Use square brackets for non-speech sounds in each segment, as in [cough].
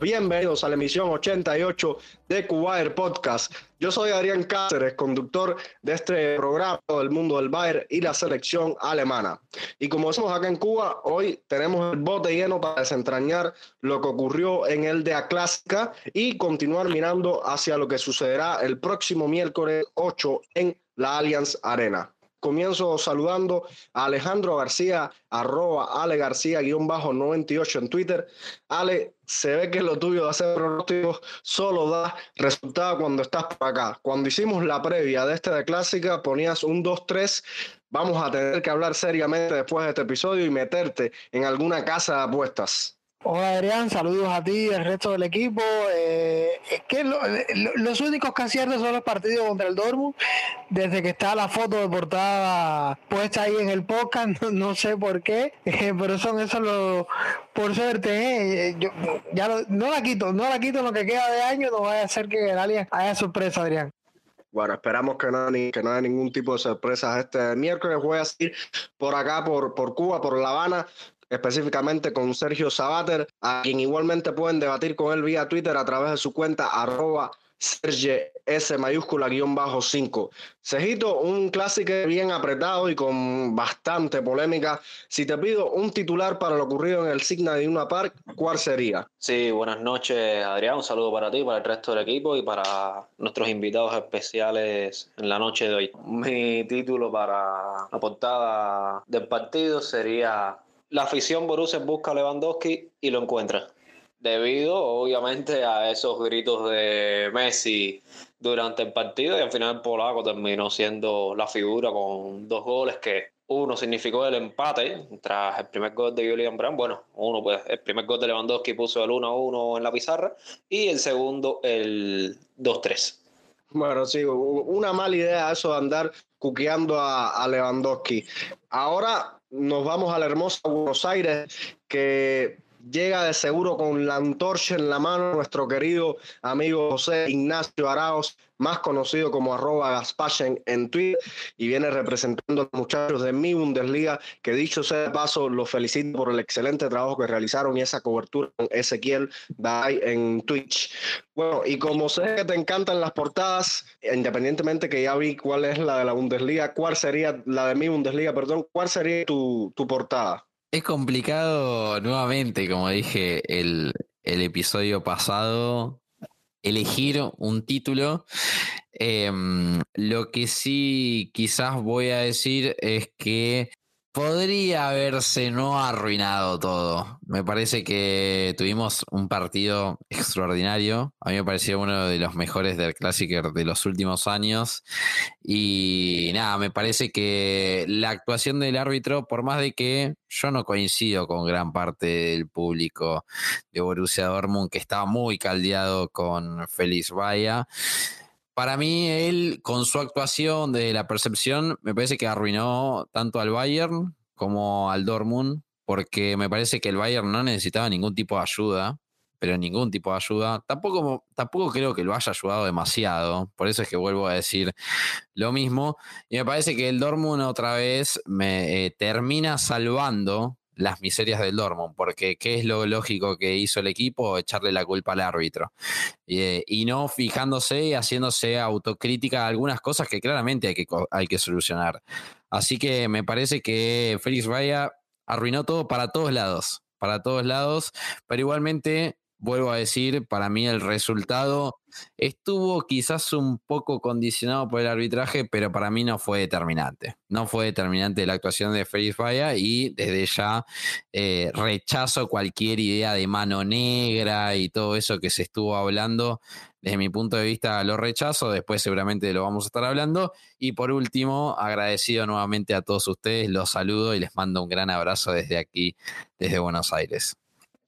bienvenidos a la emisión 88 de Cubair Podcast. Yo soy Adrián Cáceres, conductor de este programa del mundo del Bayern y la selección alemana. Y como decimos acá en Cuba, hoy tenemos el bote lleno para desentrañar lo que ocurrió en el de Clásica y continuar mirando hacia lo que sucederá el próximo miércoles 8 en la Allianz Arena. Comienzo saludando a Alejandro García, arroba Ale García, guion bajo 98 en Twitter. Ale, se ve que lo tuyo de hacer pronósticos solo da resultado cuando estás por acá. Cuando hicimos la previa de este de Clásica, ponías un 2-3. Vamos a tener que hablar seriamente después de este episodio y meterte en alguna casa de apuestas. Hola Adrián, saludos a ti y al resto del equipo. Eh, es que los únicos que aciertan son los partidos contra el Dortmund. Desde que está la foto de portada puesta ahí en el podcast, [laughs] no, sé por qué, eh, pero son esos los, por suerte, eh, yo ya no la quito, no la quito lo que queda de año, no vaya a ser que el Alien haya sorpresa, Adrián. Bueno, esperamos que no, haya ningún tipo de sorpresas este miércoles. Voy a ir por acá, por Cuba, por La Habana, específicamente con Sergio Sabater, a quien igualmente pueden debatir con él vía Twitter a través de su cuenta arroba Serge S mayúscula guion bajo 5. Cejito, un clásico bien apretado y con bastante polémica. Si te pido un titular para lo ocurrido en el Signa de Una Park, ¿cuál sería? Sí, buenas noches Adrián, un saludo para ti, para el resto del equipo y para nuestros invitados especiales en la noche de hoy. Mi título para la portada del partido sería la afición Borussia busca a Lewandowski y lo encuentra. Debido, obviamente, a esos gritos de Messi durante el partido y al final polaco terminó siendo la figura con dos goles que uno significó el empate tras el primer gol de Julian Brandt. Bueno, uno pues el primer gol de Lewandowski puso el 1-1 en la pizarra y el segundo el 2-3. Bueno, sí, una mala idea eso de andar cuqueando a Lewandowski. Ahora nos vamos a la hermosa Buenos Aires, que llega de seguro con la antorcha en la mano nuestro querido amigo José Ignacio Araos, más conocido como arroba Gaspachen en Twitter, y viene representando a los muchachos de mi Bundesliga, que dicho sea de paso, los felicito por el excelente trabajo que realizaron y esa cobertura con Ezequiel Day en Twitch. Bueno, y como sé que te encantan las portadas, independientemente que ya vi cuál es la de la Bundesliga, ¿cuál sería la de mi Bundesliga, perdón, cuál sería tu, tu portada? Es complicado nuevamente, como dije el, el episodio pasado, elegir un título. Em, lo que sí quizás voy a decir es que Podría haberse no arruinado todo. Me parece que tuvimos un partido extraordinario. A mí me pareció uno de los mejores del Clásico de los últimos años. Y nada, me parece que la actuación del árbitro, por más de que yo no coincido con gran parte del público de Borussia Dortmund, que estaba muy caldeado con Félix Vaya, para mí, él, con su actuación de la percepción, me parece que arruinó tanto al Bayern como al Dortmund, porque me parece que el Bayern no necesitaba ningún tipo de ayuda, pero ningún tipo de ayuda. Tampoco, tampoco creo que lo haya ayudado demasiado, por eso es que vuelvo a decir lo mismo. Y me parece que el Dortmund otra vez me eh, termina salvando las miserias del Dortmund, porque ¿qué es lo lógico que hizo el equipo? Echarle la culpa al árbitro. Eh, y no fijándose y haciéndose autocrítica a algunas cosas que claramente hay que, hay que solucionar. Así que me parece que Félix Raya arruinó todo para todos lados, para todos lados, pero igualmente vuelvo a decir, para mí el resultado estuvo quizás un poco condicionado por el arbitraje, pero para mí no fue determinante. No fue determinante la actuación de Félix Faya y desde ya eh, rechazo cualquier idea de mano negra y todo eso que se estuvo hablando. Desde mi punto de vista lo rechazo, después seguramente lo vamos a estar hablando. Y por último, agradecido nuevamente a todos ustedes, los saludo y les mando un gran abrazo desde aquí, desde Buenos Aires.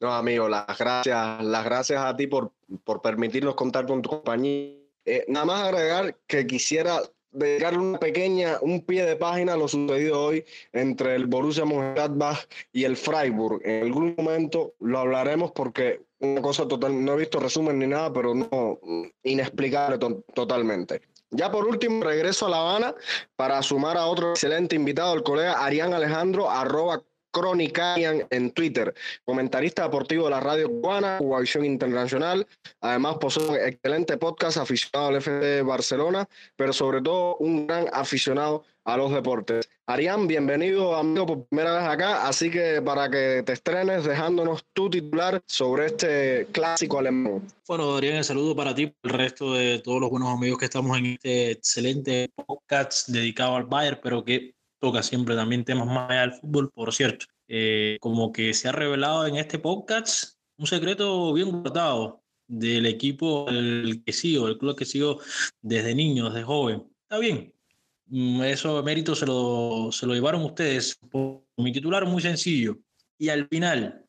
No, amigo, las gracias, las gracias a ti por, por permitirnos contar con tu compañía. Eh, nada más agregar que quisiera dedicarle una pequeña, un pie de página a lo sucedido hoy entre el Borussia Mönchengladbach y el Freiburg. En algún momento lo hablaremos porque una cosa total, no he visto resumen ni nada, pero no inexplicable totalmente. Ya por último, regreso a La Habana para sumar a otro excelente invitado, el colega Arián Alejandro, arroba Cronicarian en Twitter, comentarista deportivo de la radio cubana, Cubavisión Internacional. Además, posee un excelente podcast aficionado al FC Barcelona, pero sobre todo un gran aficionado a los deportes. Arián, bienvenido amigo por primera vez acá, así que para que te estrenes dejándonos tu titular sobre este clásico alemán. Bueno, Adrián, el saludo para ti, el resto de todos los buenos amigos que estamos en este excelente podcast dedicado al Bayern, pero que toca siempre también temas más allá del fútbol, por cierto. Eh, como que se ha revelado en este podcast un secreto bien guardado del equipo el que sigo, el club que sigo desde niño, desde joven. Está bien, mm, eso mérito se lo, se lo llevaron ustedes. Mi titular muy sencillo. Y al final,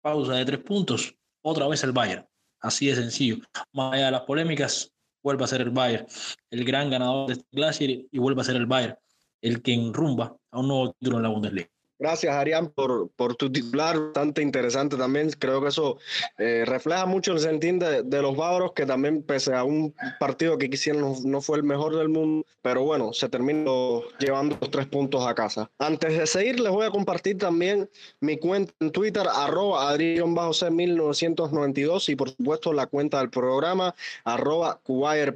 pausa de tres puntos, otra vez el Bayern. Así de sencillo. Más allá de las polémicas, vuelve a ser el Bayern, el gran ganador de este Glacier y vuelve a ser el Bayern el que enrumba a un nuevo título en la Bundesliga. Gracias, Arián, por, por tu titular, bastante interesante también. Creo que eso eh, refleja mucho el sentido de, los bávaros, que también, pese a un partido que quisieron, no, fue el mejor del mundo, pero bueno, se terminó llevando los tres puntos a casa. Antes de seguir, les voy a compartir también mi cuenta en Twitter, arroba adrián-c1992, y por supuesto la cuenta del programa, arroba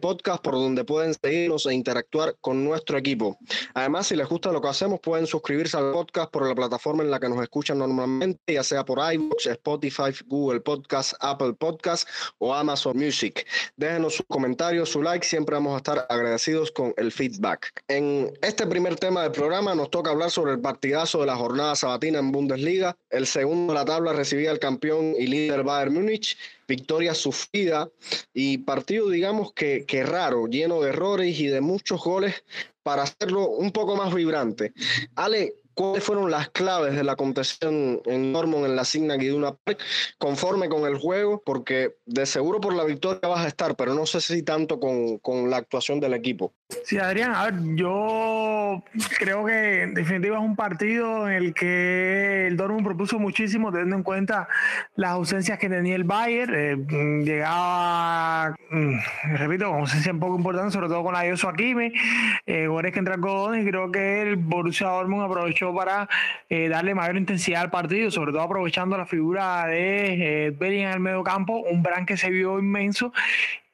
Podcast, por donde pueden seguirnos e interactuar con nuestro equipo. Además, si les gusta lo que hacemos, pueden suscribirse al podcast por la plataforma en la que nos escuchan normalmente, ya sea por iVoox, Spotify, Google Podcast, Apple Podcast o Amazon Music. Déjenos sus comentarios, su like, siempre vamos a estar agradecidos con el feedback. En este primer tema del programa nos toca hablar sobre el partidazo de la jornada sabatina en Bundesliga. El segundo de la tabla recibía el campeón y líder Bayern Múnich victoria sufrida y partido, digamos que, que, raro, lleno de errores y de muchos goles para hacerlo un poco más vibrante. Ale, cuáles fueron las claves de la contención en Dortmund en la Signa Guiduna Park, conforme con el juego, porque de seguro por la victoria vas a estar, pero no sé si tanto con, con la actuación del equipo. Sí, Adrián, a ver, yo creo que en definitiva es un partido en el que el Dortmund propuso muchísimo, teniendo en cuenta las ausencias que tenía el Bayern. Eh, llegaba, mm, repito, con ausencia un poco importante, sobre todo con la Yoso Akimi, eh, jugadores que entran con y creo que el Borussia Dortmund aprovechó para eh, darle mayor intensidad al partido, sobre todo aprovechando la figura de eh, en el medio campo, un Bran que se vio inmenso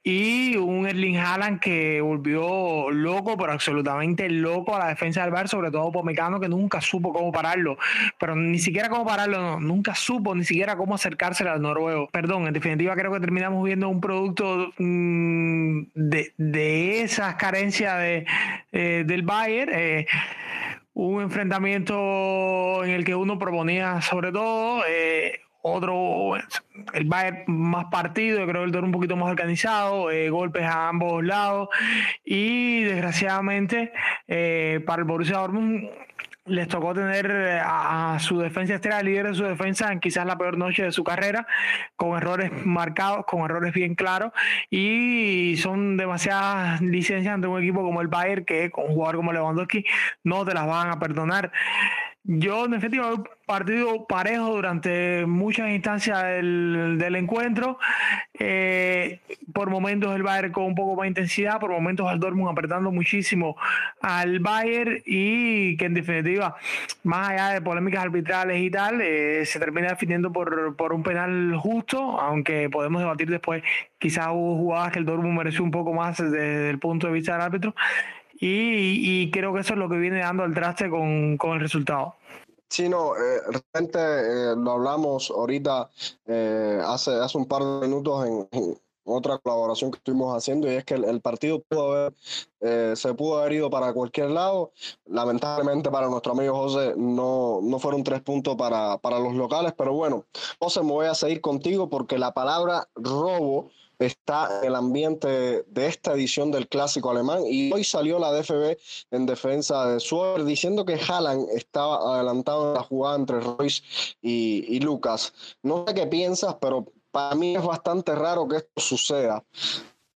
y un Erling Haaland que volvió loco, pero absolutamente loco a la defensa del Bar, sobre todo por Mecano, que nunca supo cómo pararlo, pero ni siquiera cómo pararlo, nunca supo ni siquiera cómo acercarse al noruego. Perdón, en definitiva creo que terminamos viendo un producto mm, de, de, esas carencias de, eh, del Bayern. Eh, un enfrentamiento en el que uno proponía sobre todo eh, otro, el Bayern más partido, yo creo el Dortmund un poquito más organizado, eh, golpes a ambos lados y desgraciadamente eh, para el Borussia Dortmund les tocó tener eh, a, su defensa estrella, líder de su defensa, en quizás la peor noche de su carrera, con errores marcados, con errores bien claros, y son demasiadas licencias ante un equipo como el Bayern, que con un como Lewandowski no te las van a perdonar. Yo, en efecto, un partido parejo durante muchas instancias del, del encuentro. Eh, por momentos el Bayern con un poco más de intensidad, por momentos el Dortmund apretando muchísimo al Bayern y que en definitiva, más allá de polémicas arbitrales y tal, eh, se termina definiendo por, por un penal justo, aunque podemos debatir después, quizás hubo jugadas que el Dortmund mereció un poco más desde el punto de vista del árbitro. Y, creo que eso es lo que viene dando al traste con, con el resultado. Sí, no, eh, realmente eh, lo hablamos ahorita eh, hace, hace un par de minutos en, otra colaboración que estuvimos haciendo y es que el, partido pudo haber, eh, se pudo haber ido para cualquier lado. Lamentablemente para nuestro amigo José no, no fueron tres puntos para, para los locales, pero bueno, José, me voy a seguir contigo porque la palabra robo está el ambiente de esta edición del clásico alemán y hoy salió la DFB en defensa de Suer diciendo que Haaland estaba adelantado en la jugada entre Royce y, Lucas. No sé qué piensas, pero para mí es bastante raro que esto suceda.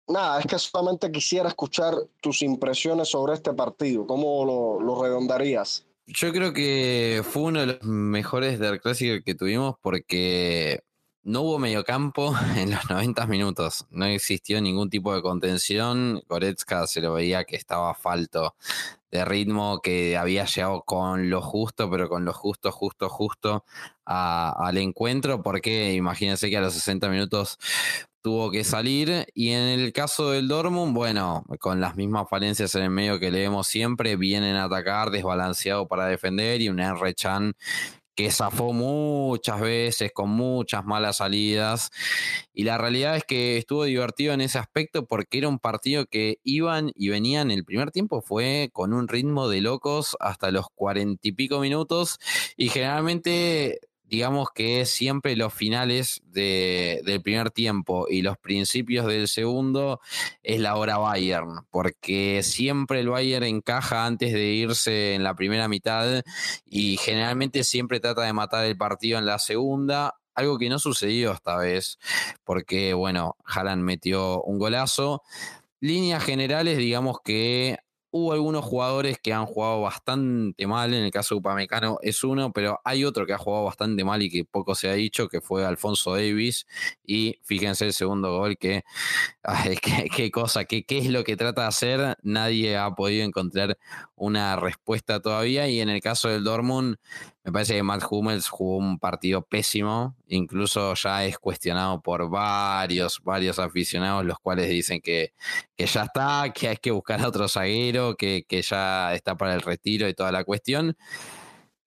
Nada, es que solamente quisiera escuchar tus impresiones sobre este partido. ¿Cómo lo, lo redondarías? Yo creo que fue uno de los mejores del clásico que tuvimos porque no hubo mediocampo [laughs] en los 90 minutos. No existió ningún tipo de contención. Goretzka se lo veía que estaba falto de ritmo, que había llegado con lo justo, pero con lo justo, justo, justo al encuentro, porque imagínense que a los 60 minutos tuvo que salir. Y en el caso del Dortmund, bueno, con las mismas falencias en el medio que leemos siempre, vienen a atacar desbalanceado para defender y un R. Chan que zafó muchas veces con muchas malas salidas. Y la realidad es que estuvo divertido en ese aspecto porque era un partido que iban y venían. El primer tiempo fue con un ritmo de locos hasta los cuarenta y pico minutos. Y generalmente digamos que siempre los finales del primer tiempo y los principios del segundo es la hora Bayern, porque siempre el Bayern encaja antes de irse en la primera mitad y generalmente siempre trata de matar el partido en la segunda. Algo que no sucedió esta vez, porque bueno, Haaland metió un golazo. Líneas generales, digamos que Hubo algunos jugadores que han jugado bastante mal, en el caso de Upamecano es uno, pero hay otro que ha jugado bastante mal y que poco se ha dicho, que fue Alfonso Davis. Y fíjense el segundo gol, que [laughs] qué, cosa, qué, es lo que trata de hacer, nadie ha podido encontrar una respuesta todavía. Y en el caso del Dortmund, me parece que Matt Hummels jugó un partido pésimo, incluso ya es cuestionado por varios, varios aficionados, los cuales dicen que, que ya está, que hay que buscar a otro zaguero, que, que ya está para el retiro y toda la cuestión.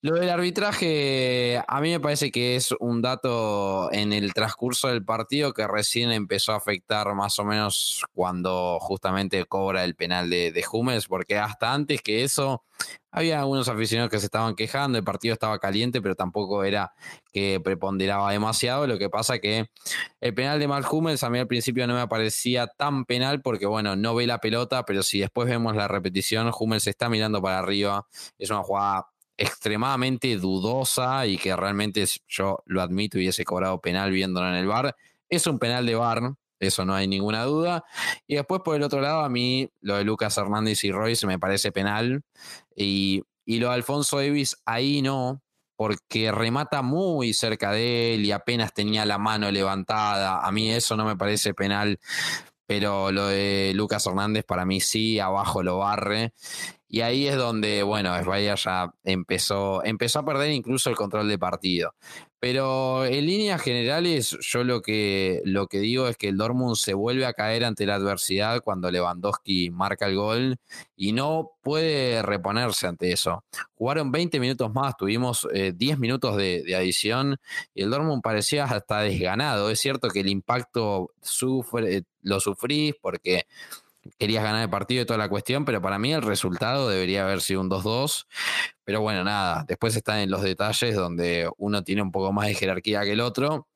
Lo del arbitraje, a mí me parece que es un dato en el transcurso del partido que recién empezó a afectar más o menos cuando justamente cobra el penal de, de Hummels, porque hasta antes que eso había algunos aficionados que se estaban quejando, el partido estaba caliente, pero tampoco era que preponderaba demasiado. Lo que pasa que el penal de Mark Hummels a mí al principio no me parecía tan penal porque, bueno, no ve la pelota, pero si después vemos la repetición, Hummels está mirando para arriba, es una jugada extremadamente dudosa y que realmente yo lo admito hubiese cobrado penal viéndolo en el bar. Es un penal de bar, eso no hay ninguna duda. Y después por el otro lado, a mí lo de Lucas Hernández y Royce me parece penal. Y, y lo de Alfonso Davis ahí no, porque remata muy cerca de él y apenas tenía la mano levantada. A mí eso no me parece penal. Pero lo de Lucas Hernández para mí sí, abajo lo barre. Y ahí es donde, bueno, Svaya ya empezó, empezó a perder incluso el control de partido. Pero en líneas generales, yo lo que, lo que digo es que el Dortmund se vuelve a caer ante la adversidad cuando Lewandowski marca el gol y no puede reponerse ante eso. Jugaron 20 minutos más, tuvimos 10 eh, minutos de, de, adición y el Dortmund parecía hasta desganado. Es cierto que el impacto sufre, lo sufrís porque querías ganar el partido y toda la cuestión, pero para mí el resultado debería haber sido un 2-2. Pero bueno, nada, después están en los detalles donde uno tiene un poco más de jerarquía que el otro.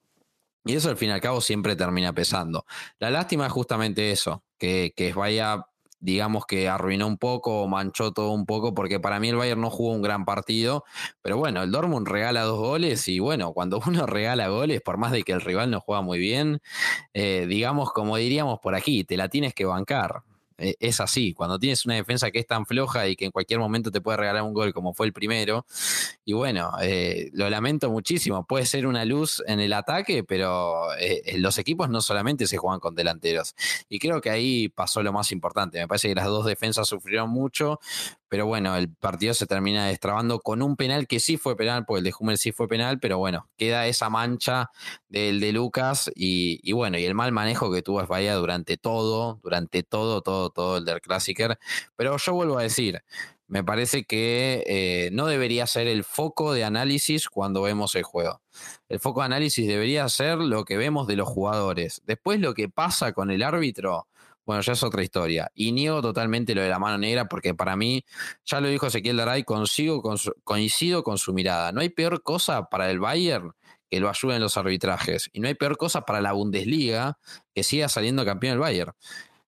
Y eso al fin y al cabo siempre termina pesando. La lástima es justamente eso, que, que vaya digamos que arruinó un poco manchó todo un poco, porque para mí el Bayern no jugó un gran partido, pero bueno, el Dortmund regala dos goles y bueno, cuando [laughs] uno regala goles, por más de que el rival no juega muy bien, eh, digamos como diríamos por aquí, te la tienes que bancar. Eh, es así, cuando tienes una defensa que es tan floja y que en cualquier momento te puede regalar un gol como fue el primero, y bueno, eh, lo lamento muchísimo, puede ser una luz en el ataque, pero eh, los equipos no solamente se juegan con delanteros, y creo que ahí pasó lo más importante, me parece que las dos defensas sufrieron mucho, pero bueno, el partido se termina destrabando con un penal que sí fue penal, porque el de Hummel sí fue penal, pero bueno, queda esa mancha del de Lucas y, bueno, y el mal manejo que tuvo Esbaya durante todo, durante todo, todo, todo el del Classicer. Pero yo vuelvo a decir, me parece que eh, no debería ser el foco de análisis cuando vemos el juego. El foco de análisis debería ser lo que vemos de los jugadores. Después lo que pasa con el árbitro bueno, ya es otra historia. Y niego totalmente lo de la mano negra porque para mí, ya lo dijo Ezequiel Daray, consigo, coincido con su mirada. No hay peor cosa para el Bayern que lo ayude en los arbitrajes. Y no hay peor cosa para la Bundesliga que siga saliendo campeón el Bayern.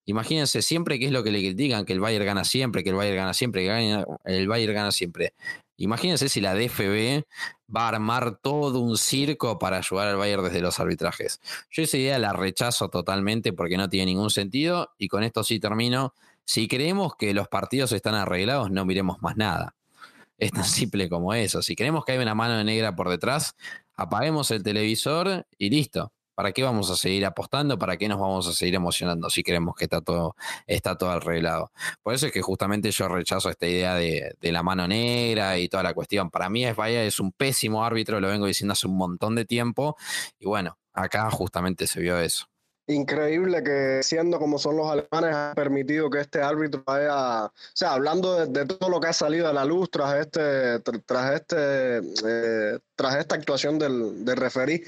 Imagínense siempre que es lo que le critican, que el Bayern gana siempre, que el Bayern gana siempre, que el Bayern gana siempre. Imagínense si la DFB va a armar todo un circo para ayudar al Bayern desde los arbitrajes. Yo esa idea la rechazo totalmente porque no tiene ningún sentido y con esto sí termino. Si creemos que los partidos están arreglados, no miremos más nada. Es tan simple como eso. Si creemos que hay una mano negra por detrás, apaguemos el televisor y listo. ¿Para qué vamos a seguir apostando? ¿Para qué nos vamos a seguir emocionando si creemos que está todo, está todo arreglado? Por eso es que justamente yo rechazo esta idea de, la mano negra y toda la cuestión. Para mí es Vaya es un pésimo árbitro, lo vengo diciendo hace un montón de tiempo. Y bueno, acá justamente se vio eso increíble que siendo como son los alemanes ha permitido que este árbitro vaya, o sea, hablando de, todo lo que ha salido a la luz tras este, tras este, eh, tras esta actuación del, del referí,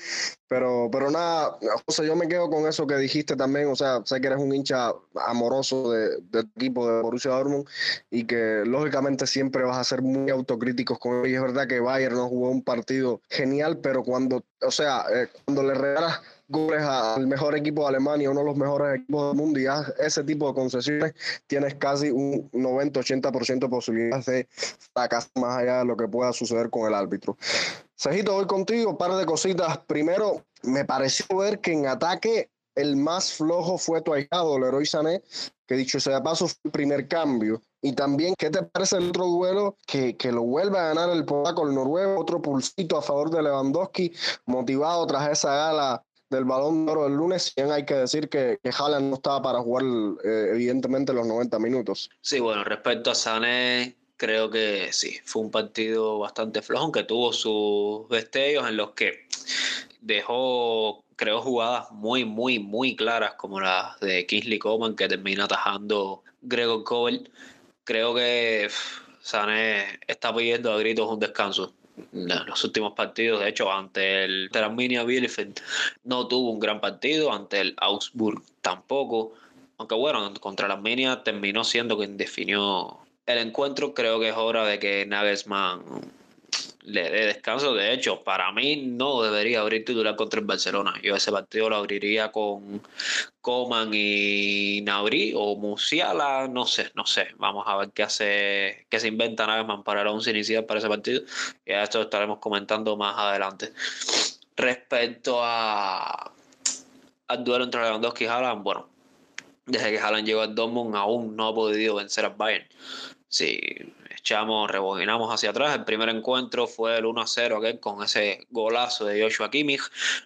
pero, pero nada, José, yo me quedo con eso que dijiste también, o sea, sé que eres un hincha amoroso de, del equipo de Borussia Dortmund y que lógicamente siempre vas a ser muy autocríticos con él, y es verdad que Bayern no jugó un partido genial, pero cuando, o sea, eh, cuando le regalas goles al mejor equipo de Alemania, uno de los mejores equipos del mundo, y ese tipo de concesiones tienes casi un 90-80% de posibilidades de fracasar más allá de lo que pueda suceder con el árbitro. Cejito, voy contigo, par de cositas. Primero, me pareció ver que en ataque el más flojo fue tu ahijado, Leroy Sané, que dicho sea de paso fue el primer cambio. Y también, ¿qué te parece el otro duelo que, que lo vuelve a ganar el polaco, el noruego? Otro pulsito a favor de Lewandowski, motivado tras esa gala del balón de oro del lunes, bien hay que decir que, que Haaland no estaba para jugar eh, evidentemente los 90 minutos. Sí, bueno, respecto a Sané, creo que sí, fue un partido bastante flojo, aunque tuvo sus destellos en los que dejó, creo, jugadas muy, muy, muy claras, como las de Kingsley Coman, que termina atajando Gregor Cobel. Creo que Sané está pidiendo a gritos un descanso los últimos partidos. De hecho, ante el Arminia Bielefeld no tuvo un gran partido, ante el Augsburg tampoco. Aunque bueno, contra la Arminia terminó siendo quien definió el encuentro. Creo que es hora de que Nagelsmann le dé descanso. De hecho, para mí no debería abrir titular contra el Barcelona. Yo ese partido lo abriría con Coman y Nabri o Musiala, no sé, no sé. Vamos a ver qué hace, qué se inventa Nagelsmann para el 11 inicial para ese partido. Y a esto estaremos comentando más adelante. Respecto a al duelo entre Lewandowski y Haaland, bueno, desde que Haaland llegó al Dortmund aún no ha podido vencer al Bayern. Sí, echamos, rebobinamos hacia atrás. El primer encuentro fue el 1 0 aquel con ese golazo de Joshua Kimmich.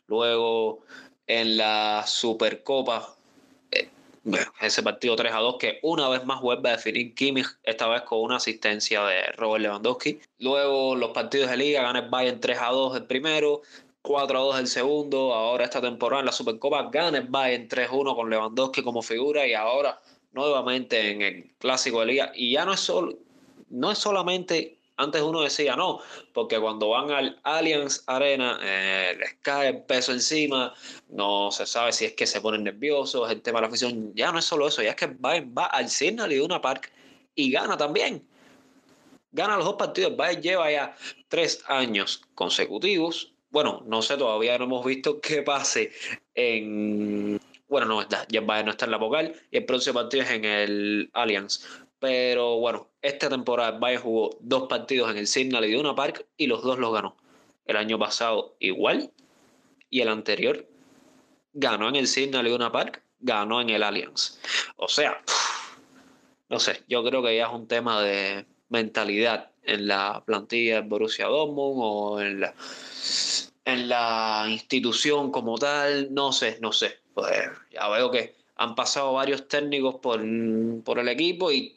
Luego en la Supercopa, eh, ese partido 3 a 2 que una vez más vuelve a definir Kimmich, esta vez con una asistencia de Robert Lewandowski. Luego los partidos de liga, gana el Bayern 3 a 2 el primero. 4 a 2 el segundo, ahora esta temporada en la Supercopa gana el Bayern 3-1 con Lewandowski como figura y ahora nuevamente en el clásico de liga y ya no es solo no es solamente, antes uno decía no, porque cuando van al Allianz Arena eh, les cae peso encima, no se sabe si es que se ponen nerviosos, el tema de la afición, ya no es solo eso, ya es que va, va al Signal y una Park y gana también. Gana los dos partidos. Bayern lleva ya tres años consecutivos. Bueno, no sé, todavía no hemos visto [laughs] qué pase en. Bueno, no, ya Bayern no está en la vocal y el próximo partido es en el Allianz. Pero bueno, esta temporada Bayern jugó dos partidos en el Signal y una Park y los dos los ganó. El año pasado igual y el anterior ganó en el Signal y una Park, ganó en el Allianz. O sea, no sé, yo creo que ya es un tema de mentalidad en la plantilla de Borussia Dortmund o en la, en la institución como tal, no sé, no sé. Pues ya veo que han pasado varios técnicos por, por el equipo y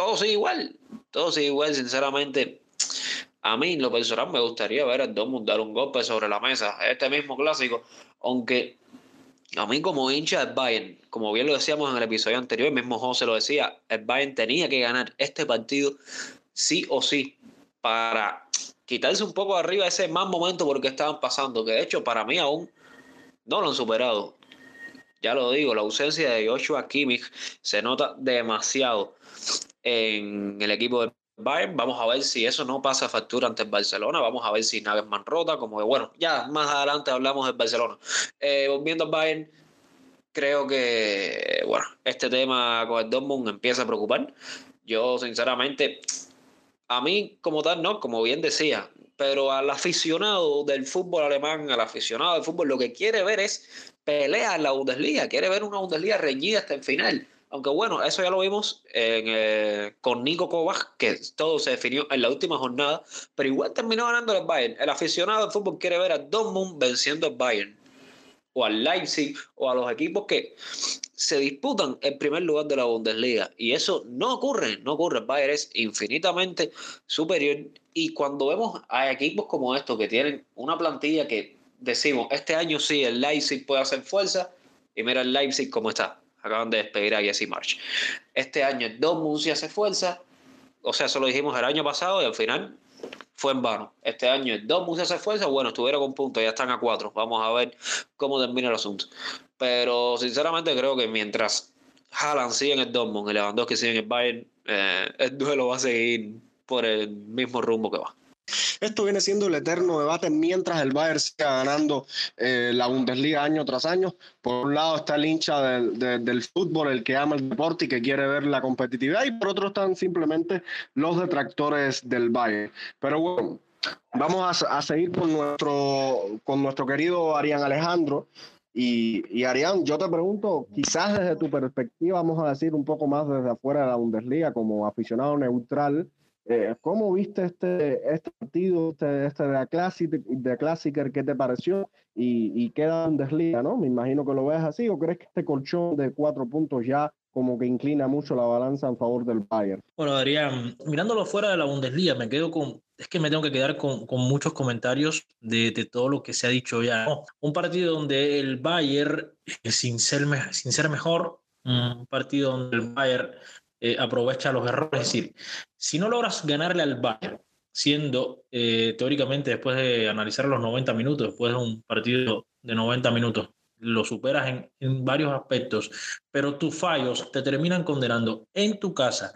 todo sigue igual, todo sigue igual, sinceramente. A mí, lo personal, me gustaría ver al Dortmund dar un golpe sobre la mesa. Este mismo clásico, aunque a mí como hincha del Bayern, como bien lo decíamos en el episodio anterior, mismo José lo decía, el Bayern tenía que ganar este partido sí o sí para quitarse un poco arriba ese mal momento porque estaban pasando, que de hecho para mí aún no lo han superado. Ya lo digo, la ausencia de Joshua Kimmich se nota demasiado en el equipo de Bayern. Vamos a ver si eso no pasa factura ante el Barcelona. Vamos a ver si Nagelsmann rota. Como que bueno, ya más adelante hablamos del Barcelona. Eh, volviendo al Bayern, creo que bueno, este tema con el Dortmund empieza a preocupar. Yo, sinceramente, a mí como tal, no, como bien decía, pero al aficionado del fútbol alemán, al aficionado del fútbol, lo que quiere ver es pelea en la Bundesliga, quiere ver una Bundesliga reñida hasta el final Aunque bueno, eso ya lo vimos en, con Nico Kovac, que todo se definió en la última jornada, pero igual terminó ganando el Bayern. El aficionado del fútbol quiere ver a Dortmund venciendo al Bayern, o al Leipzig, o a los equipos que se disputan el primer lugar de la Bundesliga. Y eso no ocurre, no ocurre. El Bayern es infinitamente superior. Y cuando vemos a equipos como estos que tienen una plantilla que decimos, este año sí, el Leipzig puede hacer fuerza, y mira el Leipzig cómo está. Acaban de despedir a Jesse March. Este año Dortmund sí hace fuerza, o sea, eso lo dijimos el año pasado y al final fue en vano. Este año el Dortmund se fuerza, bueno, estuvieron con puntos, ya están a cuatro. Vamos a ver cómo termina el asunto. Pero sinceramente creo que mientras Haaland sigue en el Dortmund y Lewandowski sigue en el Bayern, eh, el duelo va a seguir por el mismo rumbo que va. Esto viene siendo el eterno debate mientras el Bayern siga ganando eh, la Bundesliga año tras año. Por un lado está el hincha del, fútbol, el que ama el deporte y que quiere ver la competitividad, y por otro están simplemente los detractores del Bayern. Pero bueno, vamos a, seguir con nuestro, con nuestro querido Arián Alejandro. Y, y Arián, yo te pregunto, quizás desde tu perspectiva, vamos a decir un poco más desde afuera de la Bundesliga, como aficionado neutral, eh, ¿Cómo viste este, este partido, este, este de, la Classic, de Classicer? ¿Qué te pareció? Y, y queda en desliga, ¿no? Me imagino que lo ves así. ¿O crees que este colchón de cuatro puntos ya como que inclina mucho la balanza en favor del Bayern? Bueno, Adrián, mirándolo fuera de la Bundesliga, me quedo con. Es que me tengo que quedar con, con muchos comentarios de, de, todo lo que se ha dicho ya. Un partido donde el Bayern, sin ser, sin ser mejor, un partido donde el Bayern eh, aprovecha los errores. Es decir, si no logras ganarle al Bayern, siendo eh, teóricamente después de analizar los 90 minutos, después de un partido de 90 minutos, lo superas en, en varios aspectos, pero tus fallos te terminan condenando en tu casa.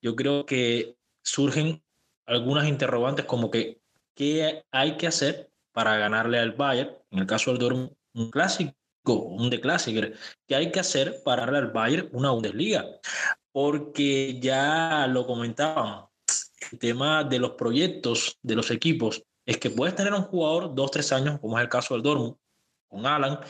Yo creo que surgen algunas interrogantes como que qué hay que hacer para ganarle al Bayern, en el caso del Dortmund, un clásico, un de clásico, ¿qué hay que hacer para darle al Bayern una Bundesliga? Porque ya lo comentaban, el tema de los proyectos de los equipos es que puedes tener un jugador dos, tres años, como es el caso del Dortmund, con Alan,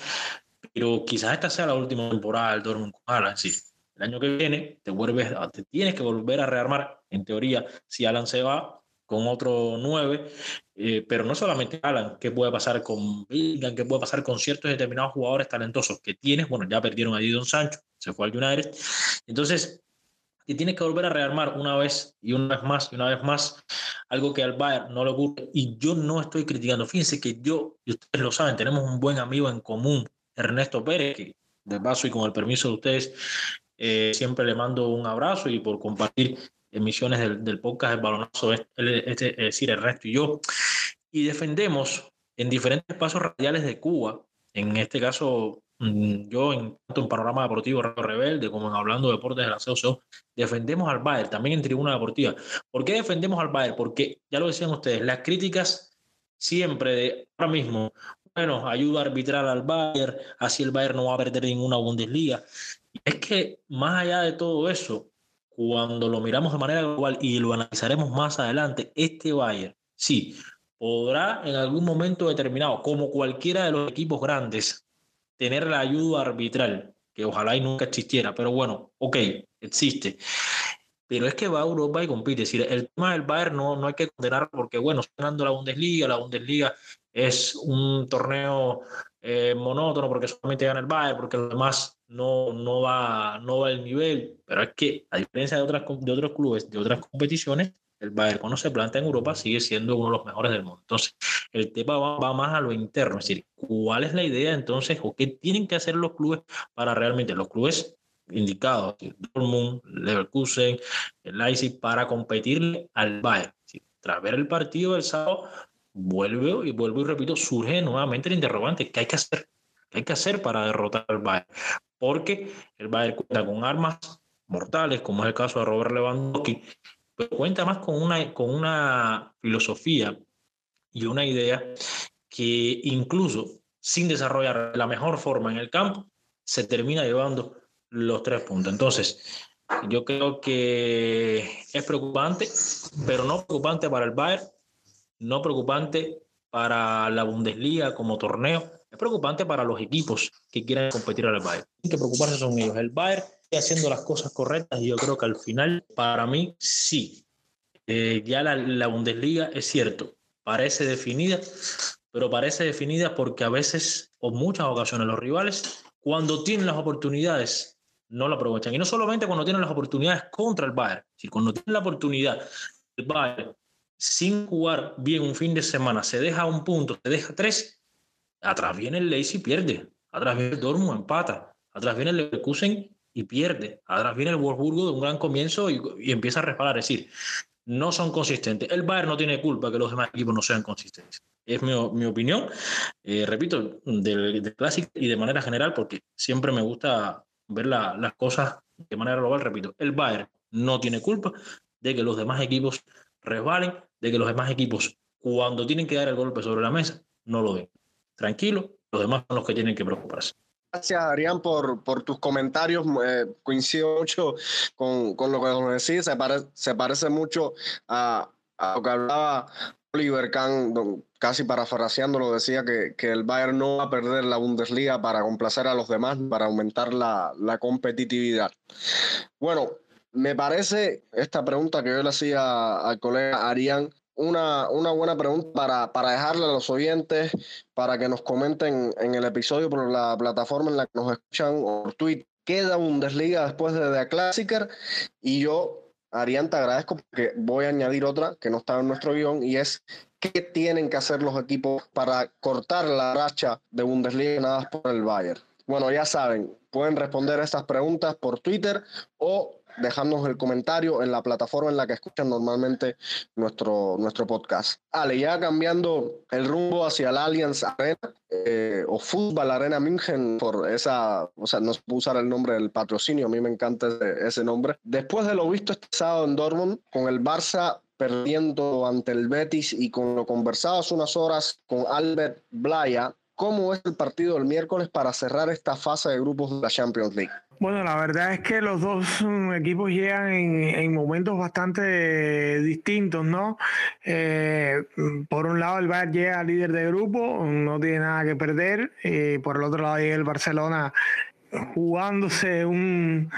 pero quizás esta sea la última temporada del Dortmund con Alan. Sí, el año que viene te, vuelves, te tienes que volver a rearmar, en teoría, si Alan se va con otro nueve, eh, pero no solamente Alan, ¿qué puede pasar con Bilgan? ¿Qué puede pasar con ciertos determinados jugadores talentosos que tienes? Bueno, ya perdieron a Didon Sancho, se fue al United. Entonces, y tienes que volver a rearmar una vez y una vez más y una vez más, algo que al Bayern no le ocurre. Y yo no estoy criticando. Fíjense que yo, y ustedes lo saben, tenemos un buen amigo en común, Ernesto Pérez, que de paso y con el permiso de ustedes, eh, siempre le mando un abrazo y por compartir emisiones del, del podcast El Balonazo, este, es decir, Ernesto y yo. Y defendemos en diferentes espacios radiales de Cuba, en este caso yo en tanto en Panorama Deportivo Radio Rebelde como en Hablando de Deportes de la COCO, defendemos al Bayern, también en Tribuna Deportiva. ¿Por qué defendemos al Bayern? Porque, ya lo decían ustedes, las críticas siempre de ahora mismo, bueno, ayuda arbitral al Bayern, así el Bayern no va a perder ninguna Bundesliga. Es que más allá de todo eso, cuando lo miramos de manera global y lo analizaremos más adelante, este Bayern, sí, podrá en algún momento determinado, como cualquiera de los equipos grandes, tener la ayuda arbitral, que ojalá y nunca existiera, pero bueno, ok, existe. Pero es que va a Europa y compite. Decir, el tema del Bayern no, no hay que condenar porque, bueno, ganando la Bundesliga, la Bundesliga es un torneo eh, monótono porque solamente gana el Bayern, porque lo demás no, no, va, no va al nivel. Pero es que, a diferencia de, otras, de otros clubes, de otras competiciones, el Bayern cuando se planta en Europa sigue siendo uno de los mejores del mundo. Entonces, el tema va, más a lo interno, es decir, ¿cuál es la idea entonces o qué tienen que hacer los clubes para realmente, los clubes indicados, Dortmund, Leverkusen, Leipzig, para competirle al Bayern? tras ver el partido del sábado, vuelvo y vuelvo y repito, surge nuevamente el interrogante, ¿qué hay que hacer? ¿Qué hay que hacer para derrotar al Bayern? Porque el Bayern cuenta con armas mortales, como es el caso de Robert Lewandowski, pero cuenta más con una, con una filosofía y una idea que incluso sin desarrollar la mejor forma en el campo, se termina llevando los tres puntos. Entonces, yo creo que es preocupante, pero no preocupante para el Bayern, no preocupante para la Bundesliga como torneo, es preocupante para los equipos que quieran competir al Bayern. Tienen que preocuparse son ellos. El Bayern haciendo las cosas correctas y yo creo que al final, para mí, sí. Eh, ya la, la Bundesliga es cierto, parece definida, pero parece definida porque a veces, o muchas ocasiones, los rivales, cuando tienen las oportunidades, no la aprovechan. Y no solamente cuando tienen las oportunidades contra el Bayern, sino cuando tienen la oportunidad el Bayern sin jugar bien un fin de semana, se deja un punto, se deja tres, atrás viene el Leipzig pierde, atrás viene el Dortmund, empata, atrás viene el Leverkusen y pierde, atrás viene el Wolfsburgo de un gran comienzo y, y empieza a resbalar. Es decir, no son consistentes. El Bayern no tiene culpa que los demás equipos no sean consistentes. Es mi, mi opinión, eh, repito, del, del Clásico y de manera general, porque siempre me gusta ver la, las cosas de manera global. Repito, el Bayern no tiene culpa de que los demás equipos resbalen, de que los demás equipos, cuando tienen que dar el golpe sobre la mesa, no lo den. Tranquilo, los demás son los que tienen que preocuparse. Gracias, Adrián, por, por tus comentarios. Eh, coincido mucho con, con, lo que nos decís. Se, pare, se parece mucho a, a, lo que hablaba Oliver Kahn, casi parafraseándolo, decía que, que, el Bayern no va a perder la Bundesliga para complacer a los demás, para aumentar la, la competitividad. Bueno, me parece esta pregunta que yo le hacía al colega Arián una, una buena pregunta para, para dejarle a los oyentes, para que nos comenten en el episodio por la plataforma en la que nos escuchan o por Twitter. Queda Bundesliga después de The Classicer y yo, Arián, te agradezco porque voy a añadir otra que no está en nuestro guion y es qué tienen que hacer los equipos para cortar la racha de Bundesliga nada por el Bayern. Bueno, ya saben, pueden responder estas preguntas por Twitter o dejándonos el comentario en la plataforma en la que escuchan normalmente nuestro, nuestro podcast. Ale, ya cambiando el rumbo hacia la Allianz Arena eh, o Fútbol Arena München, por esa, o sea, no se puede usar el nombre del patrocinio, a mí me encanta ese, ese nombre. Después de lo visto este sábado en Dortmund, con el Barça perdiendo ante el Betis y con lo conversado hace unas horas con Albert Blaya, ¿cómo es el partido del miércoles para cerrar esta fase de grupos de la Champions League? Bueno, la verdad es que los dos um, equipos llegan en, en momentos bastante distintos, ¿no? Eh, por un lado, el Bayern llega líder de grupo, no tiene nada que perder, y por el otro lado llega el Barcelona jugándose un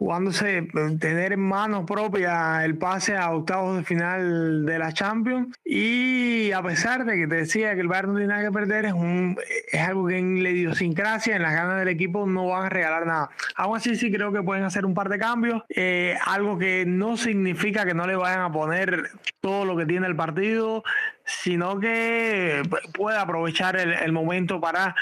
jugándose tener en manos propias el pase a octavos de final de la Champions. Y a pesar de que te decía que el Bayern no tiene nada que perder es un es algo que en la idiosincrasia en las ganas del equipo no van a regalar nada. Aún así sí creo que pueden hacer un par de cambios. Eh, algo que no significa que no le vayan a poner todo lo que tiene el partido sino que puede aprovechar el, el momento para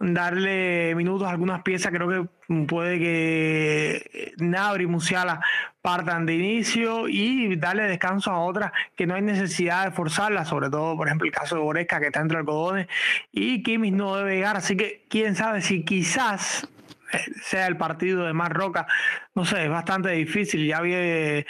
darle minutos a algunas piezas. Creo que puede que Nabri y Musiala partan de inicio y darle descanso a otras que no hay necesidad de forzarlas, sobre todo, por ejemplo, el caso de Boresca que está entre algodones y Kimmich no debe llegar. Así que quién sabe si quizás sea el partido de Mar Roca. No sé, es bastante difícil. Ya había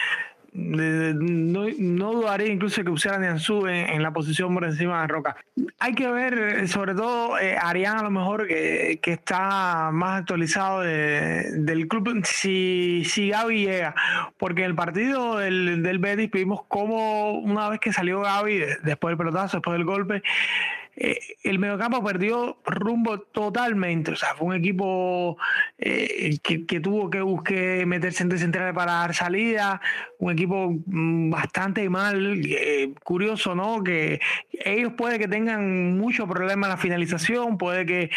no, no dudaría incluso que pusieran a en, en, la posición por encima de Roca. Hay que ver, sobre todo, eh, Arián a lo mejor que, que está más actualizado de, del club, si, si Gaby llega, porque el partido del, del Betis vimos como una vez que salió Gaby, después del pelotazo, después del golpe, eh, el mediocampo perdió rumbo totalmente. O sea, fue un equipo eh, que, tuvo que buscar meterse en centrales para dar salida. Un equipo mm, bastante mal. Eh, curioso, ¿no? Que ellos puede que tengan mucho problema en la finalización, puede que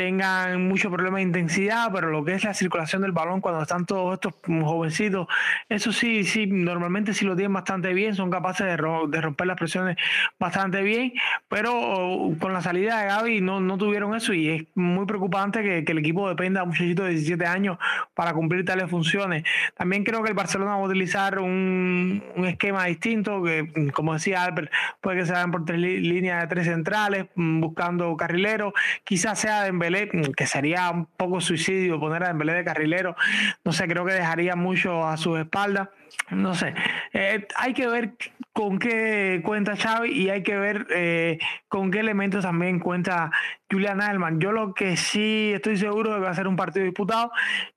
tengan mucho problema de intensidad, pero lo que es la circulación del balón cuando están todos estos jovencitos, eso sí, sí, normalmente sí lo tienen bastante bien, son capaces de, romper las presiones bastante bien, pero con la salida de Gaby no, no tuvieron eso y es muy preocupante que, el equipo dependa de un muchachito de 17 años para cumplir tales funciones. También creo que el Barcelona va a utilizar un, esquema distinto, que como decía Albert, puede que se hagan por tres líneas de tres centrales, buscando carrileros, quizás sea de Dembélé, que sería un poco suicidio poner a Dembélé de carrilero, no sé, creo que dejaría mucho a sus espaldas, no sé, eh, hay que ver con qué cuenta Xavi y hay que ver eh, con qué elementos también cuenta Julian Edelman. Yo lo que sí estoy seguro de que va a ser un partido disputado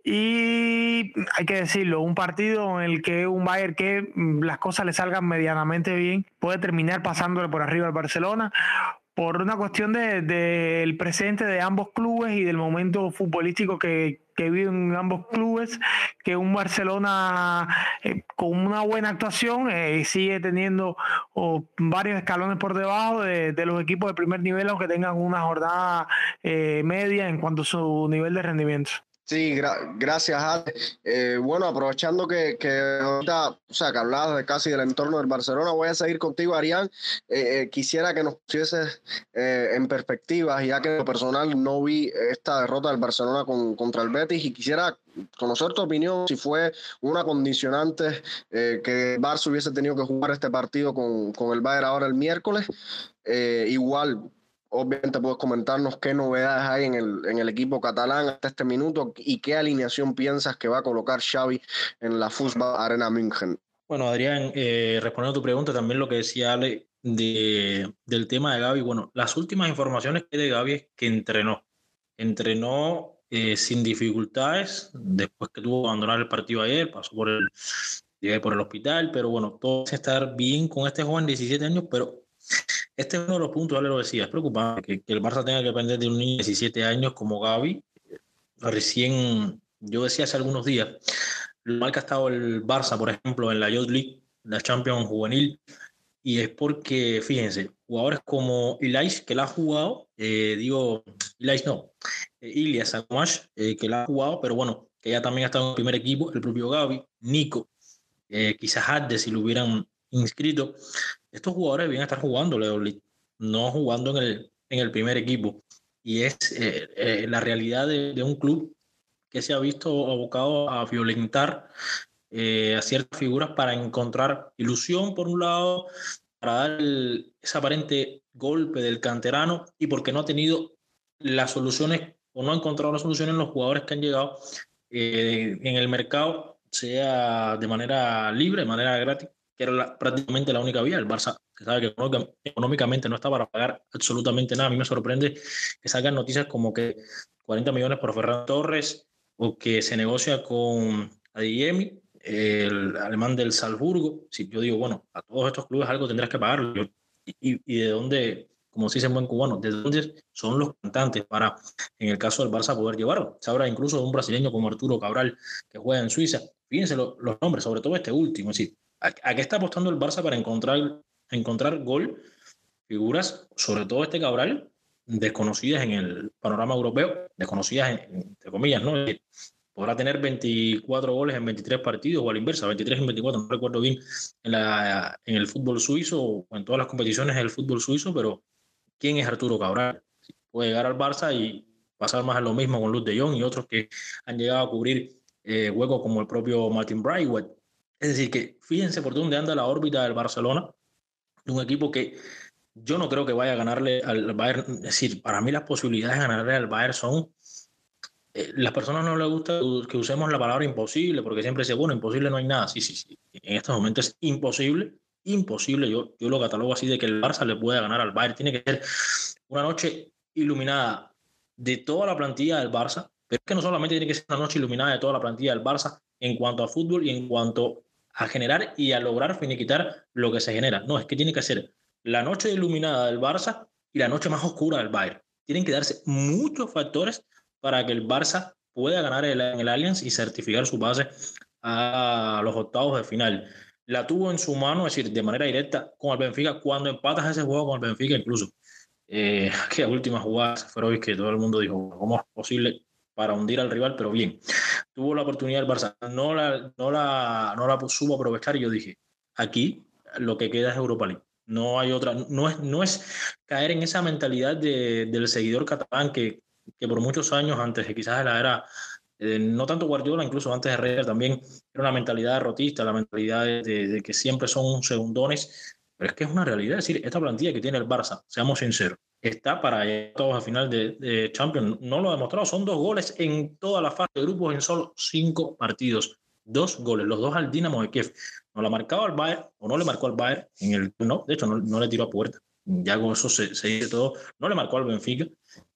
y hay que decirlo, un partido en el que un Bayern que las cosas le salgan medianamente bien puede terminar pasándole por arriba al Barcelona por una cuestión del de, de presente de ambos clubes y del momento futbolístico que, que viven en ambos clubes, que un Barcelona eh, con una buena actuación eh, sigue teniendo varios escalones por debajo de, los equipos de primer nivel, aunque tengan una jornada eh, media en cuanto a su nivel de rendimiento. Sí, gracias, Ale. Eh, bueno, aprovechando que, que ahorita, o sea, que hablabas de casi del entorno del Barcelona, voy a seguir contigo, Arián. Eh, eh, quisiera que nos pusieses en perspectiva, ya que en personal no vi esta derrota del Barcelona con, contra el Betis, y quisiera conocer tu opinión si fue una condicionante que el Barça hubiese tenido que jugar este partido con, con el Bayern ahora el miércoles. igual, obviamente puedes comentarnos qué novedades hay en el, en el equipo catalán hasta este minuto y qué alineación piensas que va a colocar Xavi en la Fútbol Arena München. Bueno, Adrián, eh, respondiendo a tu pregunta, también lo que decía Ale de, del tema de Gaby, bueno, las últimas informaciones que de Gaby es que entrenó, entrenó eh, sin dificultades, después que tuvo que abandonar el partido ayer, pasó por el, por el hospital, pero bueno, todo es estar bien con este joven de 17 años, pero este es uno de los puntos, Ale lo decía, es preocupante que, el Barça tenga que depender de un niño de 17 años como Gaby. Recién, yo decía hace algunos días, lo mal que ha estado el Barça, por ejemplo, en la Youth League, la Champions Juvenil, y es porque, fíjense, jugadores como Ilais, que la ha jugado, eh, digo, Ilais no, eh, Ilias eh, que la ha jugado, pero bueno, que ya también ha estado en el primer equipo, el propio Gaby, Nico, eh, quizás Hadde si lo hubieran inscrito, estos jugadores deben estar jugando, no jugando en el, en el primer equipo. Y es eh, eh, la realidad de, un club que se ha visto abocado a violentar eh, a ciertas figuras para encontrar ilusión, por un lado, para dar ese aparente golpe del canterano y porque no ha tenido las soluciones o no ha encontrado las soluciones en los jugadores que han llegado en el mercado, sea de manera libre, de manera gratis, que era prácticamente la única vía. El Barça, que sabe que económicamente no está para pagar absolutamente nada. A mí me sorprende que salgan noticias como que 40 millones por Ferran Torres o que se negocia con Adiyemi, el alemán del Salzburgo. Si yo digo, bueno, a todos estos clubes algo tendrás que pagarlo. Y, de dónde, como se dice en buen cubano, de dónde son los cantantes para, en el caso del Barça, poder llevarlo. Se habla incluso de un brasileño como Arturo Cabral, que juega en Suiza. Fíjense los nombres, sobre todo este último. Es decir, ¿A, qué está apostando el Barça para encontrar, encontrar gol? Figuras, sobre todo este Cabral, desconocidas en el panorama europeo, desconocidas entre comillas, ¿no? Podrá tener 24 goles en 23 partidos o a la inversa, 23 en 24, no recuerdo bien, en, la, en el fútbol suizo o en todas las competiciones del fútbol suizo, pero ¿quién es Arturo Cabral? Puede llegar al Barça y pasar más a lo mismo con Luz de Jong y otros que han llegado a cubrir eh, huecos como el propio Martin Braithwaite es decir, que fíjense por dónde anda la órbita del Barcelona, de un equipo que yo no creo que vaya a ganarle al Bayern. Es decir, para mí las posibilidades de ganarle al Bayern son. Eh, las personas no les gusta que usemos la palabra imposible, porque siempre dice, bueno, imposible no hay nada. Sí, sí, sí. En estos momentos es imposible, imposible. Yo, yo lo catalogo así de que el Barça le pueda ganar al Bayern. Tiene que ser una noche iluminada de toda la plantilla del Barça, pero es que no solamente tiene que ser una noche iluminada de toda la plantilla del Barça en cuanto a fútbol y en cuanto a generar y a lograr finiquitar lo que se genera. No, es que tiene que ser la noche iluminada del Barça y la noche más oscura del Bayern. Tienen que darse muchos factores para que el Barça pueda ganar en el Allianz y certificar su base a los octavos de final. La tuvo en su mano, es decir, de manera directa con el Benfica, cuando empatas ese juego con el Benfica, incluso. Eh, [laughs] que última jugada, fue que todo el mundo dijo, ¿cómo es posible para hundir al rival, pero bien. Tuvo la oportunidad el Barça, no la, no la, no la supo aprovechar y yo dije, aquí lo que queda es Europa League. No hay otra, no es, no es caer en esa mentalidad de, del seguidor catalán que, que por muchos años, antes de quizás la era, eh, no tanto Guardiola, incluso antes de Herrera también, era una mentalidad rotista, la mentalidad de, de, que siempre son segundones, pero es que es una realidad, es decir, esta plantilla que tiene el Barça, seamos sinceros, está para todos a final de, Champions. No lo ha demostrado. Son dos goles en toda la fase de grupos en solo cinco partidos. Dos goles, los dos al Dinamo de Kiev. No lo ha marcado al Bayern, o no le marcó al Bayern en el. No, de hecho, no, le tiró a puerta. Ya con eso se, se, dice todo. No le marcó al Benfica.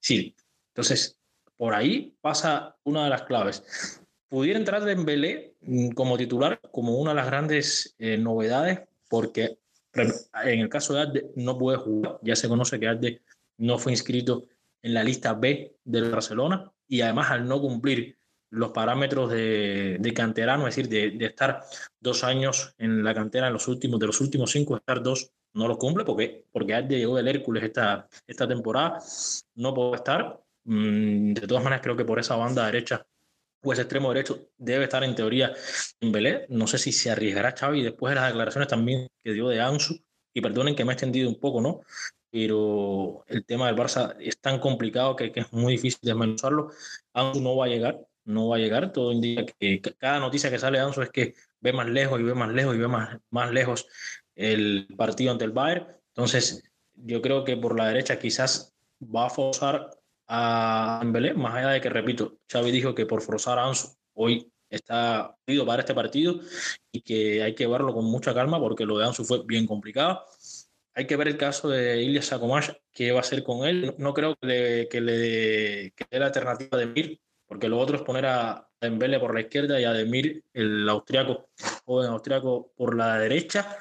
Sí. Entonces, por ahí pasa una de las claves. Pudiera entrar Dembélé mm, como titular, como una de las grandes eh, novedades, porque en el caso de Arde no puede jugar. Ya se conoce que Arde no fue inscrito en la lista B del Barcelona y además al no cumplir los parámetros de, de canterano, es decir, de, de, estar dos años en la cantera, en los últimos, de los últimos cinco, estar dos, no lo cumple porque, porque ya llegó el Hércules esta, esta temporada, no puede estar. Mm, de todas maneras, creo que por esa banda derecha ese extremo derecho debe estar en teoría en Belé. No sé si se arriesgará Xavi después de las declaraciones también que dio de Ansu. Y perdonen que me he extendido un poco, ¿no? Pero el tema del Barça es tan complicado que, que es muy difícil desmenuzarlo. Ansu no va a llegar, no va a llegar. Todo indica que cada noticia que sale de Ansu es que ve más lejos y ve más lejos y ve más, más lejos el partido ante el Bayern. Entonces, yo creo que por la derecha quizás va a forzar a Dembélé, más allá de que, repito, Xavi dijo que por forzar a Ansu hoy está pedido para este partido y que hay que verlo con mucha calma porque lo de Ansu fue bien complicado. Hay que ver el caso de Ilya Sakomash, qué va a hacer con él. No creo que le, que le que dé la alternativa de Mir, porque lo otro es poner a Dembélé por la izquierda y a Demir, el austriaco, joven austriaco, por la derecha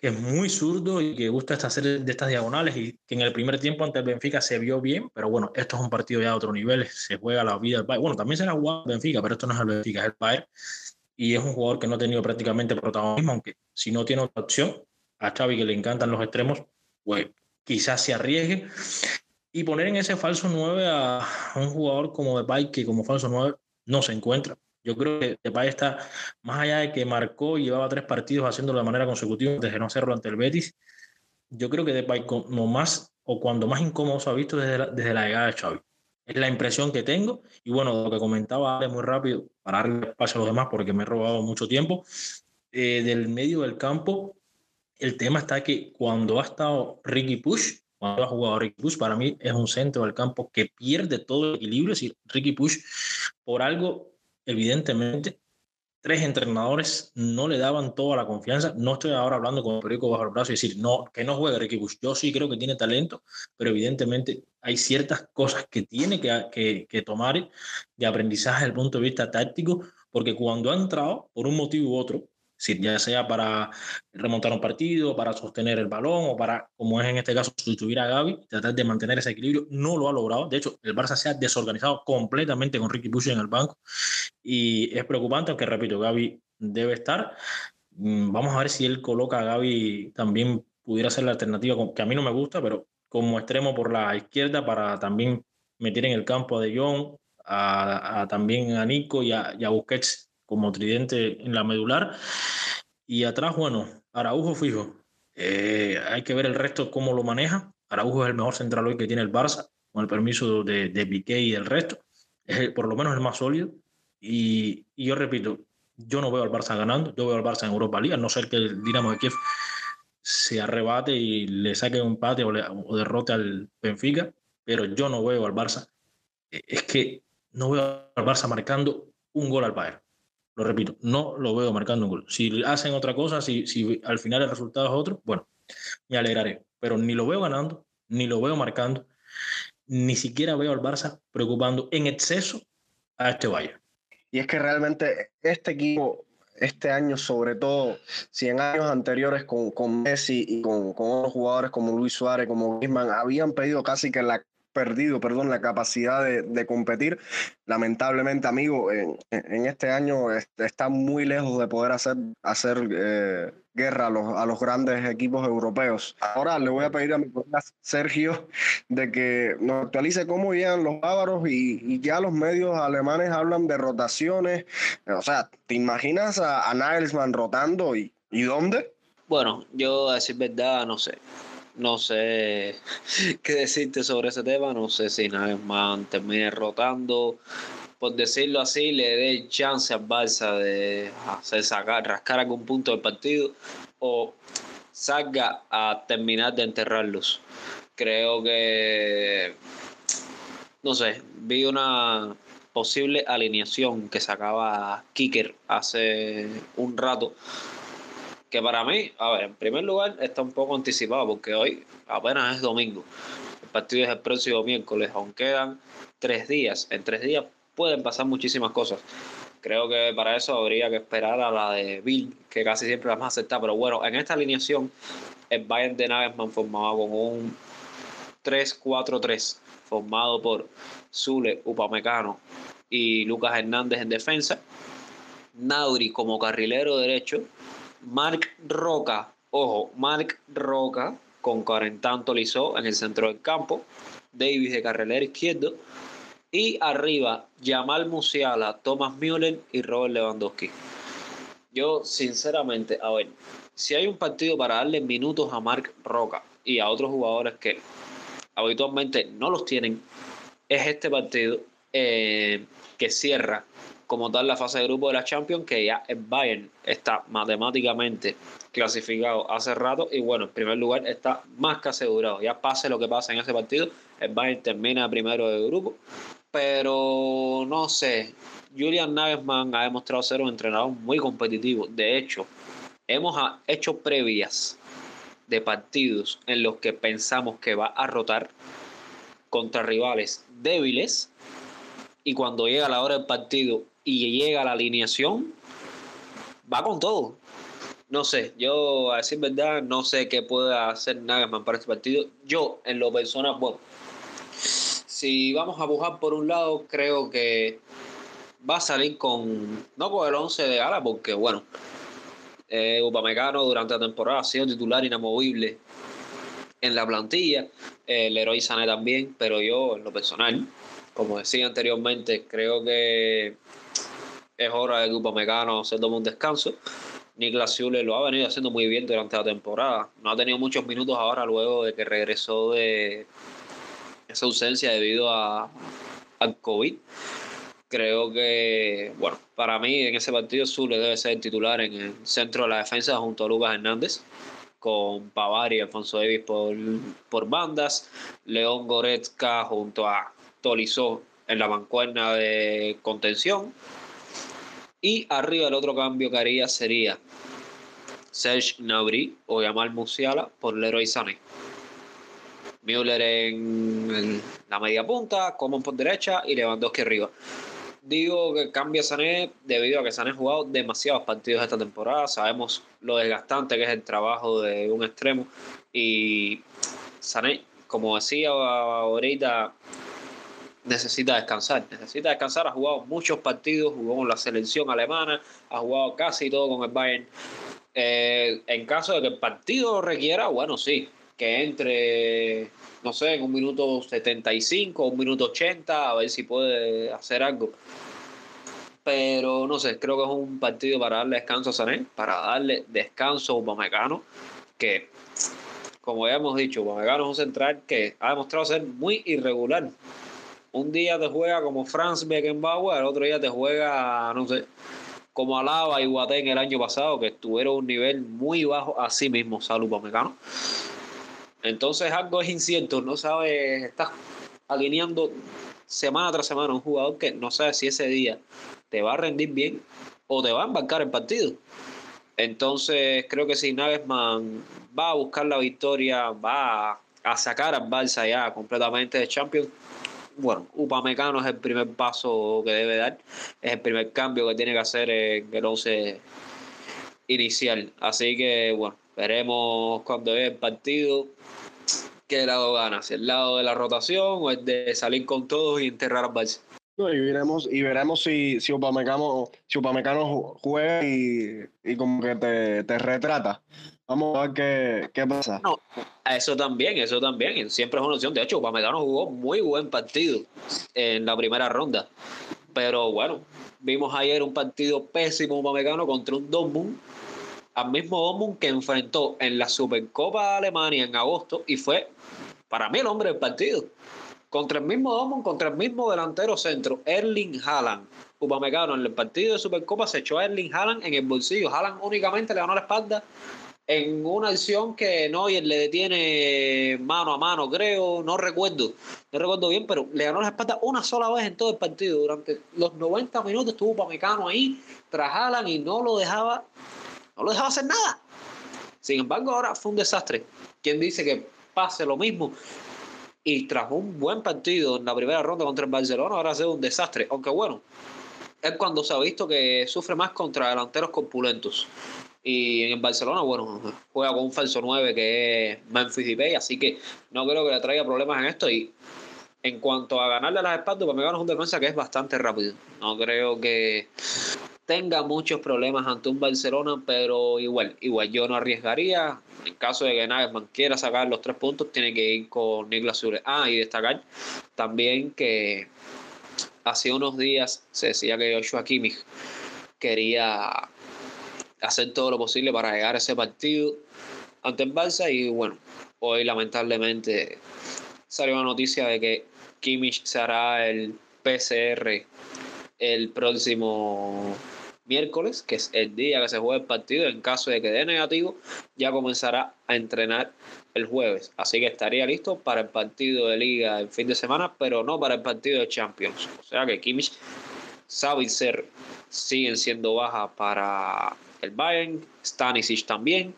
que es muy zurdo y que gusta hacer de estas diagonales y que en el primer tiempo ante el Benfica se vio bien, pero bueno, esto es un partido ya de otro nivel, se juega la vida del Bayern. Bueno, también se la jugado el Benfica, pero esto no es el Benfica, es el Bayern. Y es un jugador que no ha tenido prácticamente protagonismo, aunque si no tiene otra opción, a Xavi que le encantan los extremos, pues quizás se arriesgue. Y poner en ese falso 9 a un jugador como Depay, que como falso 9 no se encuentra. Yo creo que Depay está, más allá de que marcó y llevaba tres partidos haciéndolo de manera consecutiva desde no hacerlo ante el Betis, yo creo que Depay como más o cuando más incómodo se ha visto desde la, desde la llegada de Xavi. Es la impresión que tengo y bueno, lo que comentaba muy rápido para darle espacio a los demás porque me he robado mucho tiempo, eh, del medio del campo, el tema está que cuando ha estado Ricky Push, cuando ha jugado Ricky Push, para mí es un centro del campo que pierde todo el equilibrio. Es decir, Ricky Push, por algo evidentemente, tres entrenadores no le daban toda la confianza. No estoy ahora hablando con periódico bajo el brazo y decir no, que no juegue Ricky Bush. Yo sí creo que tiene talento, pero evidentemente hay ciertas cosas que tiene que, que, que tomar de aprendizaje desde el punto de vista táctico, porque cuando ha entrado, por un motivo u otro, ya sea para remontar un partido, para sostener el balón o para, como es en este caso, sustituir a Gaby, tratar de mantener ese equilibrio, no lo ha logrado. De hecho, el Barça se ha desorganizado completamente con Ricky Puig en el banco y es preocupante, aunque repito, Gaby debe estar. Mm, vamos a ver si él coloca a Gaby también pudiera ser la alternativa, que a mí no me gusta, pero como extremo por la izquierda para también meter en el campo a De Jong, a, también a Nico y a, y a Busquets como tridente en la medular. Y atrás, bueno, Araujo fijo. Eh, hay que ver el resto cómo lo maneja. Araujo es el mejor central hoy que tiene el Barça, con el permiso de, de Piqué y el resto. Es por lo menos el más sólido. Y, y, yo repito, yo no veo al Barça ganando, yo veo al Barça en Europa League, a no ser que el Dinamo de Kiev se arrebate y le saque un empate o, le, o derrote al Benfica, pero yo no veo al Barça. Es que no veo al Barça marcando un gol al Bayern. Lo repito, no lo veo marcando un gol. Si hacen otra cosa, si, si al final el resultado es otro, bueno, me alegraré. Pero ni lo veo ganando, ni lo veo marcando, ni siquiera veo al Barça preocupando en exceso a este Bayern. Y es que realmente este equipo, este año sobre todo, si en años anteriores con, con Messi y con, con otros jugadores como Luis Suárez, como Griezmann, habían pedido casi que la perdido, perdón, la capacidad de, de competir. Lamentablemente, amigo, en, en, este año está muy lejos de poder hacer, hacer eh, guerra a los, a los grandes equipos europeos. Ahora le voy a pedir a mi colega Sergio de que nos actualice cómo llegan los bávaros y, y, ya los medios alemanes hablan de rotaciones. O sea, ¿te imaginas a, a Nagelsmann rotando y, y dónde? Bueno, yo a decir verdad, no sé no sé [laughs] qué decirte sobre ese tema. No sé si Nagelsmann termine rotando. Por decirlo así, le dé chance al Barça de hacer sacar, rascar algún punto del partido o salga a terminar de enterrarlos. Creo que, no sé, vi una posible alineación que sacaba Kicker hace un rato que para mí, a ver, en primer lugar está un poco anticipado porque hoy apenas es domingo. El partido es el próximo miércoles, aunque quedan tres días. En tres días pueden pasar muchísimas cosas. Creo que para eso habría que esperar a la de Bill, que casi siempre la más aceptada. Pero bueno, en esta alineación, el Bayern de Nagelsmann formado con un 3-4-3, formado por Zule, Upamecano, y Lucas Hernández en defensa. Nauri como carrilero derecho. Mark Roca, ojo, Mark Roca con Cuarentanto Lizó en el centro del campo. Davis de carrilero izquierdo. Y arriba, Jamal Musiala, Thomas Müller y Robert Lewandowski. Yo, sinceramente, a ver, si hay un partido para darle minutos a Mark Roca y a otros jugadores que habitualmente no los tienen, es este partido eh, que cierra como tal la fase de grupo de la Champions, que ya el Bayern está matemáticamente clasificado hace rato y bueno, en primer lugar está más que asegurado. Ya pase lo que pase en ese partido, el Bayern termina primero de grupo, pero no sé, Julian Nagelsmann ha demostrado ser un entrenador muy competitivo. De hecho, hemos hecho previas de partidos en los que pensamos que va a rotar contra rivales débiles y cuando llega la hora del partido y llega la alineación, va con todo. No sé, yo a decir verdad, no sé qué pueda hacer Nagelsmann para este partido. Yo, en lo personal, bueno, si vamos a buscar por un lado, creo que va a salir con, no con el 11 de ala, porque bueno, eh, Upamecano durante la temporada ha sido titular inamovible en la plantilla, el héroe Sané también, pero yo en lo personal, como decía anteriormente, creo que es hora de que Upamecano se tome un descanso. Niklas Zule lo ha venido haciendo muy bien durante la temporada. No ha tenido muchos minutos ahora luego de que regresó de esa ausencia debido a, al COVID creo que, bueno, para mí en ese partido Zule debe ser titular en el centro de la defensa junto a Lucas Hernández, con Pavar y Alfonso Davis por, por bandas, León Goretzka junto a Tolizó en la bancuerna de contención. Y arriba el otro cambio que haría sería Serge Nabri o Yamal Musiala por Leroy Sané. Müller en la media punta, Coman por derecha y Lewandowski arriba digo que cambia Sané debido a que Sané ha jugado demasiados partidos esta temporada. Sabemos lo desgastante que es el trabajo de un extremo. Y Sané, como decía ahorita, necesita descansar. Necesita descansar. Ha jugado muchos partidos, jugó con la selección alemana, ha jugado casi todo con el Bayern. Eh, en caso de que el partido requiera, bueno, sí, que entre, no sé, en un minuto 75, un minuto 80, a ver si puede hacer algo. Pero no sé, creo que es un partido para darle descanso a Sané, para darle descanso a Upamecano, que como ya hemos dicho, Upamecano es un central que ha demostrado ser muy irregular. Un día te juega como Franz Beckenbauer, el otro día te juega, no sé, como Alaba y Guatén el año pasado, que estuvieron a un nivel muy bajo, así mismo, salud Upamecano. Entonces algo es incierto, no sabes, estás alineando semana tras semana un jugador que no sabe si ese día te va a rendir bien o te va a embarcar el partido. Entonces creo que si Nagelsmann va a buscar la victoria, va a sacar al Barça ya completamente de Champions, bueno, Upamecano es el primer paso que debe dar, es el primer cambio que tiene que hacer en el 11 inicial. Así que bueno, veremos cuando ve el partido qué lado gana, si el lado de la rotación o el de salir con todos y enterrar al Barça. y veremos, y veremos si, si Upamecano, si Upamecano juega y, y como que te, te, retrata. Vamos a ver qué, qué pasa. No, eso también, eso también. Siempre es una opción. De hecho, Upamecano jugó muy buen partido en la primera ronda. Pero bueno, vimos ayer un partido pésimo Upamecano contra un Dortmund al mismo Dortmund que enfrentó en la Supercopa de Alemania en agosto y fue para mí el hombre del partido. Contra el mismo Dortmund, contra el mismo delantero centro, Erling Haaland. Upamecano en el partido de Supercopa se echó a Erling Haaland en el bolsillo. Haaland únicamente le ganó la espalda en una acción que Neuer le detiene mano a mano, creo, no recuerdo, no recuerdo bien, pero le ganó la espalda una sola vez en todo el partido. Durante los 90 minutos estuvo Upamecano ahí tras Haaland y no lo dejaba no lo dejaba hacer nada. Sin embargo, ahora fue un desastre. ¿Quién dice que pase lo mismo? Y tras un buen partido en la primera ronda contra el Barcelona, ahora ha sido un desastre. Aunque bueno, es cuando se ha visto que sufre más contra delanteros corpulentos. Y en el Barcelona, bueno, juega con un falso 9 que es Memphis Depay, así que no creo que le traiga problemas en esto. Y En cuanto a ganarle a las espaldas, pues me gana un defensa que es bastante rápido. No creo que tenga muchos problemas ante un Barcelona, pero igual, igual yo no arriesgaría. En caso de que Nagelsmann quiera sacar los tres puntos, tiene que ir con Niklas Sure. Ah, y destacar también que hace unos días se decía que Joshua Kimmich quería hacer todo lo posible para llegar a ese partido ante el Barça y bueno, hoy lamentablemente salió la noticia de que Kimmich se hará el PCR el próximo miércoles, que es el día que se juega el partido. En caso de que dé negativo, ya comenzará a entrenar el jueves. Así que estaría listo para el partido de liga el fin de semana, pero no para el partido de Champions. O sea que Kimmich sabe ser siguen siendo bajas para el Bayern, Stanisic también.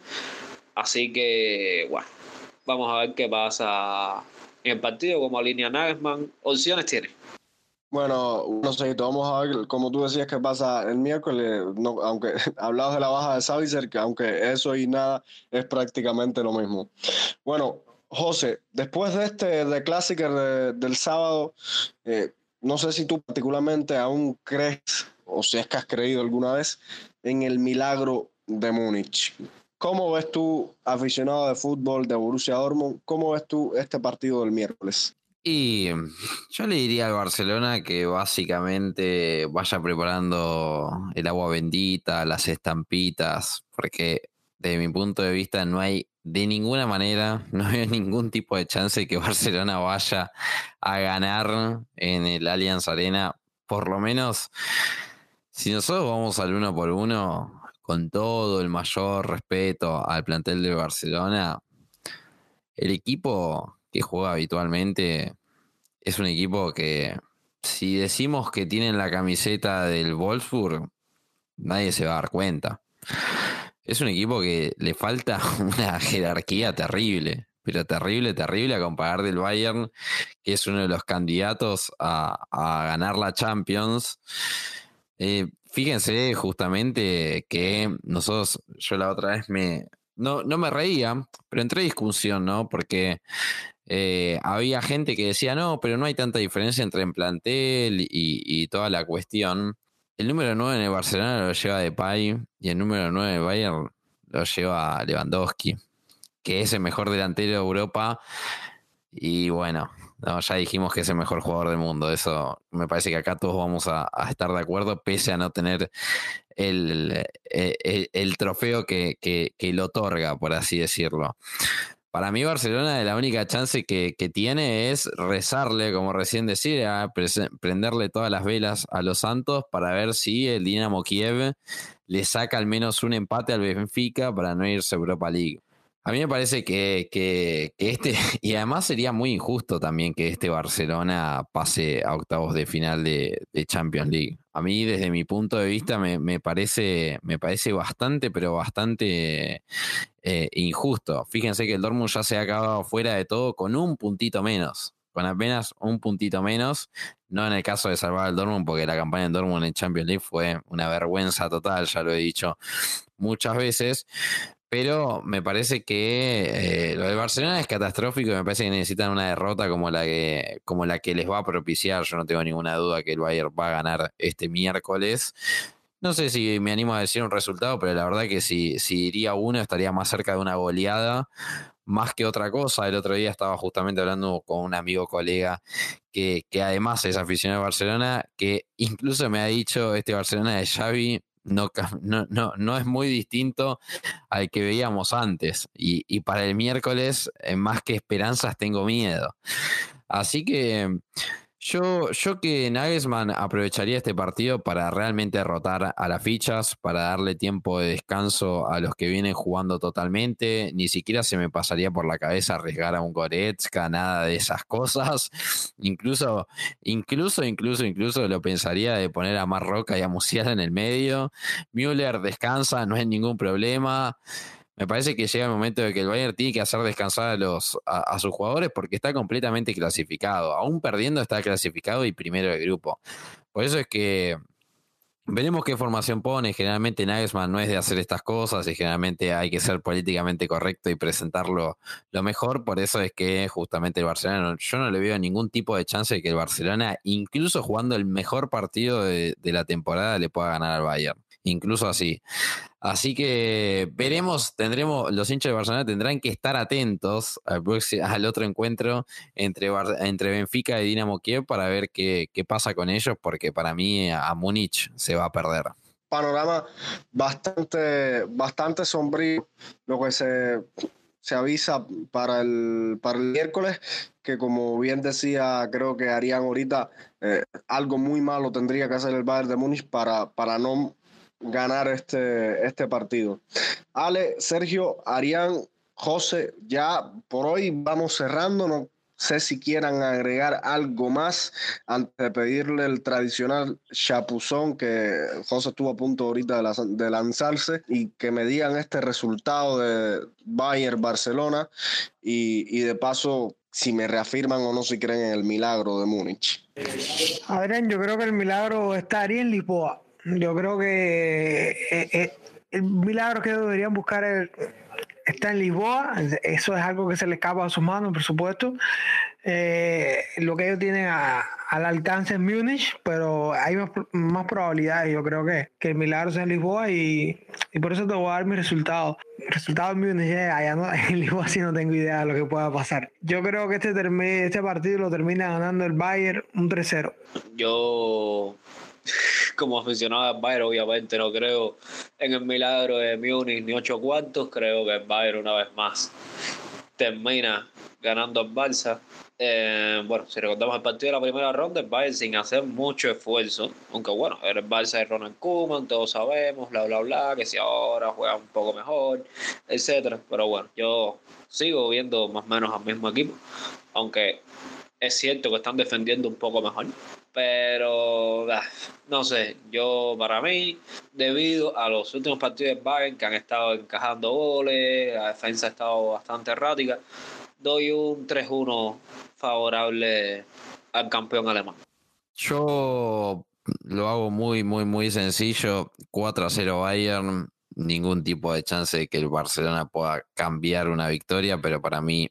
Así que, bueno, vamos a ver qué pasa en el partido, como línea Nagelsmann. Opciones tiene. Bueno, no sé, vamos a ver, como tú decías, qué pasa el miércoles, aunque [laughs] hablabas de la baja de Savitzer, que aunque eso y nada es prácticamente lo mismo. Bueno, José, después de este de Clásico del sábado, eh, no sé si tú particularmente aún crees, o si es que has creído alguna vez, en el milagro de Múnich. ¿Cómo ves tú, aficionado de fútbol de Borussia Dortmund, cómo ves tú este partido del miércoles? Y yo le diría al Barcelona que básicamente vaya preparando el agua bendita, las estampitas, porque desde mi punto de vista no hay de ninguna manera, [laughs] no hay ningún tipo de chance que Barcelona vaya a ganar en el Allianz Arena. Por lo menos, si nosotros vamos al uno por uno, con todo el mayor respeto al plantel de Barcelona, el equipo que juega habitualmente es un equipo que, si decimos que tienen la camiseta del Wolfsburg, nadie se va a dar cuenta. Es un equipo que le falta [laughs] una jerarquía terrible, pero terrible, terrible a comparar del Bayern, que es uno de los candidatos a, ganar la Champions. Eh, fíjense justamente que nosotros, yo la otra vez me, no, no me reía, pero entré en discusión, ¿no? Porque eh, había gente que decía, no, pero no hay tanta diferencia entre el plantel y, toda la cuestión. El número 9 en el Barcelona lo lleva Depay y el número 9 de Bayern lo lleva Lewandowski, que es el mejor delantero de Europa. Y bueno, ya dijimos que es el mejor jugador del mundo. Eso me parece que acá todos vamos a, estar de acuerdo, pese a no tener el, el, trofeo que, que, que, lo otorga, por así decirlo. Para mí Barcelona la única chance que, tiene es rezarle, como recién decía, prenderle todas las velas a los Santos para ver si el Dinamo Kiev le saca al menos un empate al Benfica para no irse a Europa League. A mí me parece que, que, este, [laughs] y además sería muy injusto también que este Barcelona pase a octavos de final de, Champions League. A mí, desde mi punto de vista, me, parece, me parece bastante, pero bastante eh, injusto. Fíjense que el Dortmund ya se ha acabado fuera de todo con un puntito menos. Con apenas un puntito menos. No en el caso de salvar al Dortmund, porque la campaña del Dortmund en Champions League fue una vergüenza total, ya lo he dicho muchas veces pero me parece que eh, lo de Barcelona es catastrófico y me parece que necesitan una derrota como la que como la que les va a propiciar. Yo no tengo ninguna duda que el Bayern va a ganar este miércoles. No sé si me animo a decir un resultado, pero la verdad que si, si diría uno estaría más cerca de una goleada más que otra cosa. El otro día estaba justamente hablando con un amigo colega que, que además es aficionado a Barcelona, que incluso me ha dicho este Barcelona de Xavi no, no, no, es muy distinto al que veíamos antes. Y, y para el miércoles, eh, más que esperanzas, tengo miedo. Así que yo, yo que Nagelsmann aprovecharía este partido para realmente derrotar a las fichas, para darle tiempo de descanso a los que vienen jugando totalmente. Ni siquiera se me pasaría por la cabeza arriesgar a un Goretzka, nada de esas cosas. [laughs] Incluso, incluso, incluso, incluso lo pensaría de poner a Marroca y a Musiala en el medio. Müller descansa, no es ningún problema me parece que llega el momento de que el Bayern tiene que hacer descansar a, los, a, sus jugadores porque está completamente clasificado. Aún perdiendo está clasificado y primero del grupo. Por eso es que Veremos qué formación pone. Generalmente Nagelsmann no es de hacer estas cosas y generalmente hay que ser políticamente correcto y presentarlo lo mejor. Por eso es que justamente el Barcelona, yo no le veo ningún tipo de chance de que el Barcelona, incluso jugando el mejor partido de, de la temporada, le pueda ganar al Bayern incluso así. Así que veremos, tendremos, los hinchas de Barcelona tendrán que estar atentos al, otro encuentro entre, entre Benfica y Dinamo Kiev para ver qué, qué pasa con ellos, porque para mí a Múnich se va a perder panorama bastante, bastante sombrío lo que se, se avisa para el, para el miércoles, que como bien decía, creo que harían ahorita eh, algo muy malo tendría que hacer el Bayern de Múnich para, para no ganar este, este partido. Ale, Sergio, Arián, José, ya por hoy vamos cerrando. No sé si quieran agregar algo más antes de pedirle el tradicional chapuzón que José estuvo a punto ahorita de, lanzarse y que me digan este resultado de Bayern Barcelona y, y de paso si me reafirman o no si creen en el milagro de Múnich. Adrián, yo creo que el milagro estaría en Lisboa. Yo creo que eh, eh, el milagro que deberían buscar está en Lisboa. Eso es algo que se le escapa a sus manos, por supuesto. Eh, lo que ellos tienen al alcance en Múnich, pero hay más, probabilidades. Yo creo que, que, el milagro sea en Lisboa y, por eso te voy a dar mi resultado. El resultado en Múnich, allá no, [laughs] en Lisboa sí no tengo idea de lo que pueda pasar. Yo creo que este, este partido lo termina ganando el Bayern un 3-0. Yo [laughs] como aficionado al Bayern, obviamente no creo en el milagro de Múnich ni ocho cuartos. Creo que el Bayern una vez más termina ganando al Barça. Eh, bueno, si recordamos el partido de la primera ronda, el Bayern sin hacer mucho esfuerzo, aunque bueno, era el Barça de Ronald Koeman, todos sabemos, bla, bla, bla, que si ahora juega un poco mejor, etcétera. Pero bueno, yo sigo viendo más o menos al mismo equipo, aunque es cierto que están defendiendo un poco mejor. Pero ah, no sé, yo para mí, debido a los últimos partidos de Bayern que han estado encajando goles, la defensa ha estado bastante errática, doy un 3-1 favorable al campeón alemán. Yo lo hago muy, muy, muy sencillo. 4-0 Bayern. Ningún tipo de chance de que el Barcelona pueda cambiar una victoria, pero para mí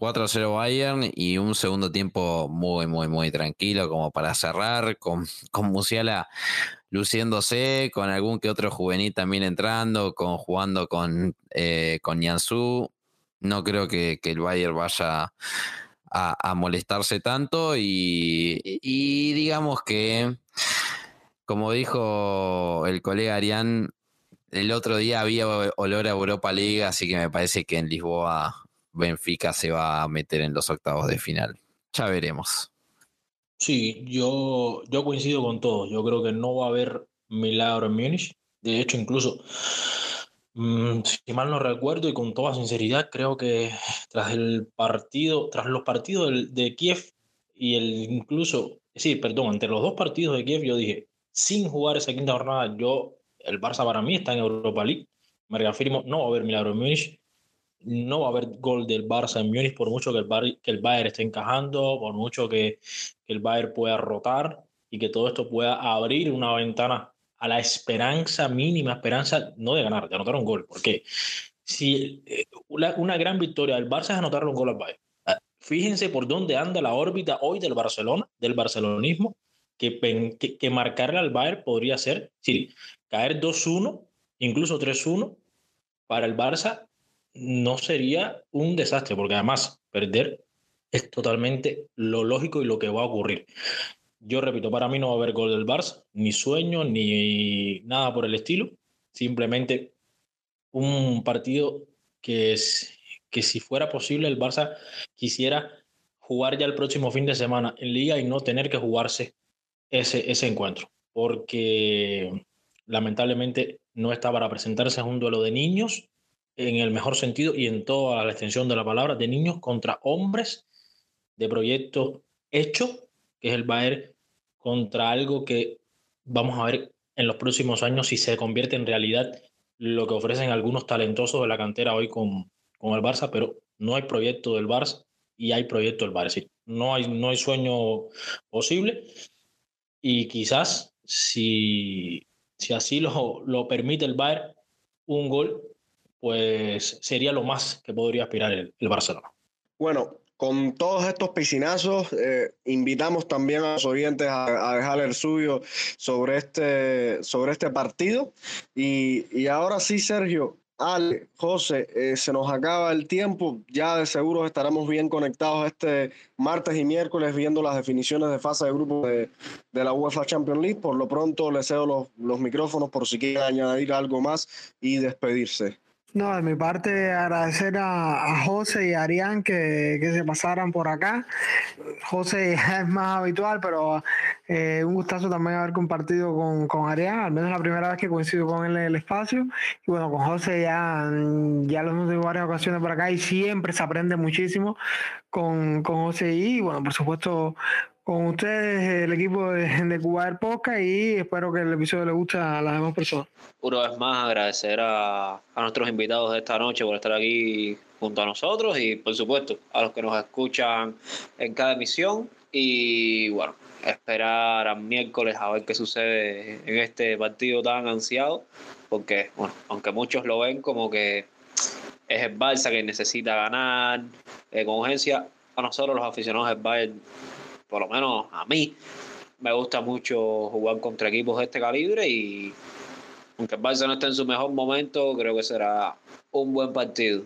4-0 Bayern y un segundo tiempo muy, muy, muy tranquilo como para cerrar, con, [laughs] con Musiala luciéndose, con algún que otro juvenil también entrando, con jugando con, eh. No creo que, el Bayern vaya a, molestarse tanto y, y, digamos que, como dijo el colega Arián, el otro día había olor a Europa League, así que me parece que en Lisboa Benfica se va a meter en los octavos de final. Ya veremos. Sí, yo, yo coincido con todo. Yo creo que no va a haber milagro en Múnich. De hecho, incluso, mm, si mal no recuerdo y con toda sinceridad, creo que tras el partido, tras los partidos de, Kiev y el incluso, sí, perdón, entre los dos partidos de Kiev, yo dije, sin jugar esa quinta jornada, yo, el Barça para mí está en Europa League. Me reafirmo, no va a haber milagro en Múnich no va a haber gol del Barça en Múnich por mucho que el, que el Bayern esté encajando, por mucho que, el Bayern pueda rotar y que todo esto pueda abrir una ventana a la esperanza mínima, esperanza no de ganar, de anotar un gol, porque si eh, una, gran victoria del Barça es anotarle un gol al Bayern. Ah, fíjense por dónde anda la órbita hoy del Barcelona, del barcelonismo, que, que, que marcarle al Bayern podría ser, sí, caer 2-1, incluso 3-1 para el Barça no sería un desastre, porque además perder es totalmente lo lógico y lo que va a ocurrir. Yo repito, para mí no va a haber gol del Barça, ni sueño, ni nada por el estilo. Simplemente un partido que, es, que si fuera posible el Barça quisiera jugar ya el próximo fin de semana en liga y no tener que jugarse ese, ese encuentro. Porque lamentablemente no está para presentarse a un duelo de niños en el mejor sentido y en toda la extensión de la palabra, de niños contra hombres, de proyecto hecho, que es el Bayer, contra algo que vamos a ver en los próximos años si se convierte en realidad lo que ofrecen algunos talentosos de la cantera hoy con, con el Barça, pero no hay proyecto del Barça y hay proyecto del Barça. No hay, no hay sueño posible y quizás si si así lo, lo permite el Bayern, un gol, pues sería lo más que podría aspirar el, el Barcelona. Bueno, con todos estos piscinazos, eh, invitamos también a los oyentes a, a, dejar el suyo sobre este, sobre este partido. Y, y ahora sí, Sergio, Ale, José, eh, se nos acaba el tiempo. Ya de seguro estaremos bien conectados este martes y miércoles viendo las definiciones de fase de grupo de, de la UEFA Champions League. Por lo pronto, les cedo los, los micrófonos por si quieren añadir algo más y despedirse. No, de mi parte agradecer a, a José y a Arián que, que, se pasaran por acá. José [laughs] es más habitual, pero eh, un gustazo también haber compartido con, con Arián, al menos la primera vez que coincido con él en el espacio. Y bueno, con José ya, ya lo hemos tenido varias ocasiones por acá y siempre se aprende muchísimo con, con José y bueno, por supuesto con ustedes, el equipo de, Cuba del Podcast y espero que el episodio le guste a las demás personas. Una vez más agradecer a, a nuestros invitados de esta noche por estar aquí junto a nosotros y por supuesto a los que nos escuchan en cada emisión y bueno, esperar a miércoles a ver qué sucede en este partido tan ansiado porque bueno, aunque muchos lo ven como que es el Barça que necesita ganar eh, con urgencia, a nosotros los aficionados del Bayern por lo menos a mí, me gusta mucho jugar contra equipos de este calibre y aunque el Barça no esté en su mejor momento, creo que será un buen partido.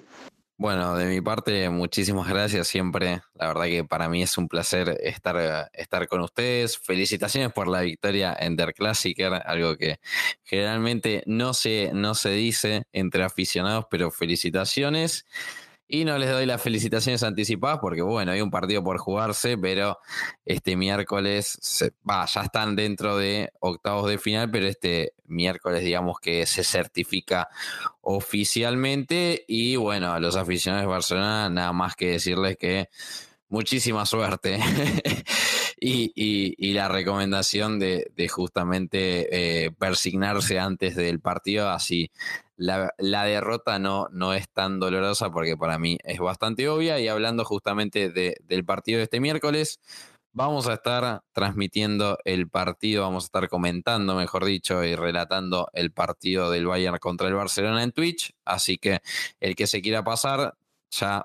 Bueno, de mi parte, muchísimas gracias siempre. La verdad que para mí es un placer estar, estar con ustedes. Felicitaciones por la victoria en Der Klassiker, algo que generalmente no se, no se dice entre aficionados, pero felicitaciones. Y no les doy las felicitaciones anticipadas porque, bueno, hay un partido por jugarse, pero este miércoles, ya están dentro de octavos de final, pero este miércoles, digamos que se certifica oficialmente. Y bueno, a los aficionados de Barcelona, nada más que decirles que muchísima suerte. [laughs] y, la recomendación de, de justamente eh, persignarse antes del partido, así la, derrota no, no es tan dolorosa porque para mí es bastante obvia. Y hablando justamente de, del partido de este miércoles, vamos a estar transmitiendo el partido, vamos a estar comentando, mejor dicho, y relatando el partido del Bayern contra el Barcelona en Twitch. Así que el que se quiera pasar, ya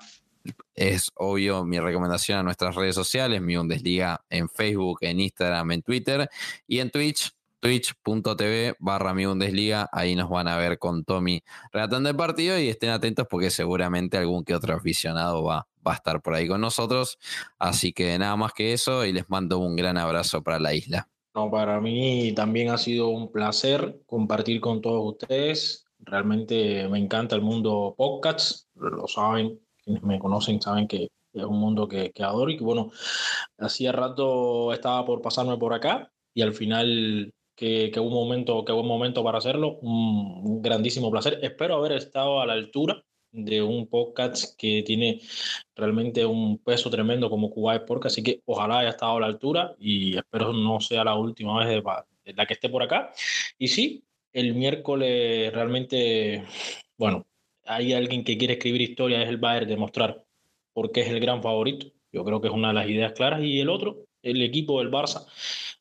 es obvio mi recomendación a nuestras redes sociales, mi Bundesliga en Facebook, en Instagram, en Twitter y en Twitch twitch.tv barra mi Bundesliga. Ahí nos van a ver con Tommy relatando el partido y estén atentos porque seguramente algún que otro aficionado va, va a estar por ahí con nosotros. Así que nada más que eso y les mando un gran abrazo para la isla. No, para mí también ha sido un placer compartir con todos ustedes. Realmente me encanta el mundo podcasts, lo saben, quienes me conocen saben que es un mundo que, que adoro y que bueno, hacía rato estaba por pasarme por acá y al final que, que, un momento, que un momento para hacerlo, un, grandísimo placer. Espero haber estado a la altura de un podcast que tiene realmente un peso tremendo como Cuba Podcast, así que ojalá haya estado a la altura y espero no sea la última vez de la que esté por acá. Y sí, el miércoles realmente, bueno, hay alguien que quiere escribir historia, es el Bayern, demostrar por qué es el gran favorito. Yo creo que es una de las ideas claras. Y el otro, el equipo del Barça,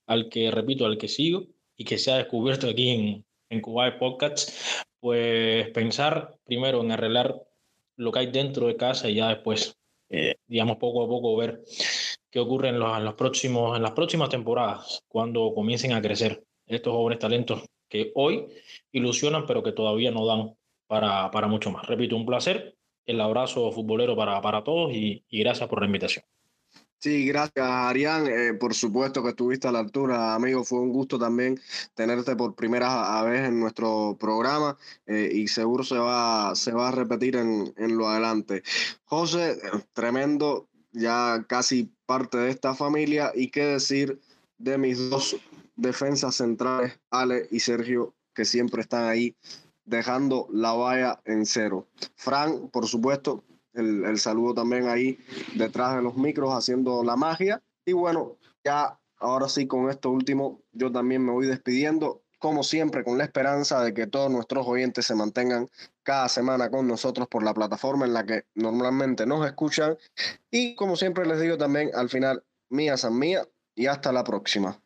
al que, repito, al que sigo, y que se ha descubierto aquí en, en Kuwait Podcasts, pues pensar primero en arreglar lo que hay dentro de casa y ya después, eh, digamos, poco a poco ver qué ocurre en, los, en, los próximos, en las próximas temporadas, cuando comiencen a crecer estos jóvenes talentos que hoy ilusionan, pero que todavía no dan para, para mucho más. Repito, un placer, el abrazo futbolero para, para todos y, y gracias por la invitación. Sí, gracias, Arián. Eh, por supuesto que estuviste a la altura, amigo. Fue un gusto también tenerte por primera vez en nuestro programa eh, y seguro se va, se va a repetir en, en lo adelante. José, tremendo, ya casi parte de esta familia. ¿Y qué decir de mis dos defensas centrales, Ale y Sergio, que siempre están ahí dejando la valla en cero? Fran, por supuesto, el, saludo también ahí detrás de los micros haciendo la magia. Y bueno, ya ahora sí con esto último, yo también me voy despidiendo, como siempre, con la esperanza de que todos nuestros oyentes se mantengan cada semana con nosotros por la plataforma en la que normalmente nos escuchan. Y como siempre les digo también al final, mía san mía y hasta la próxima.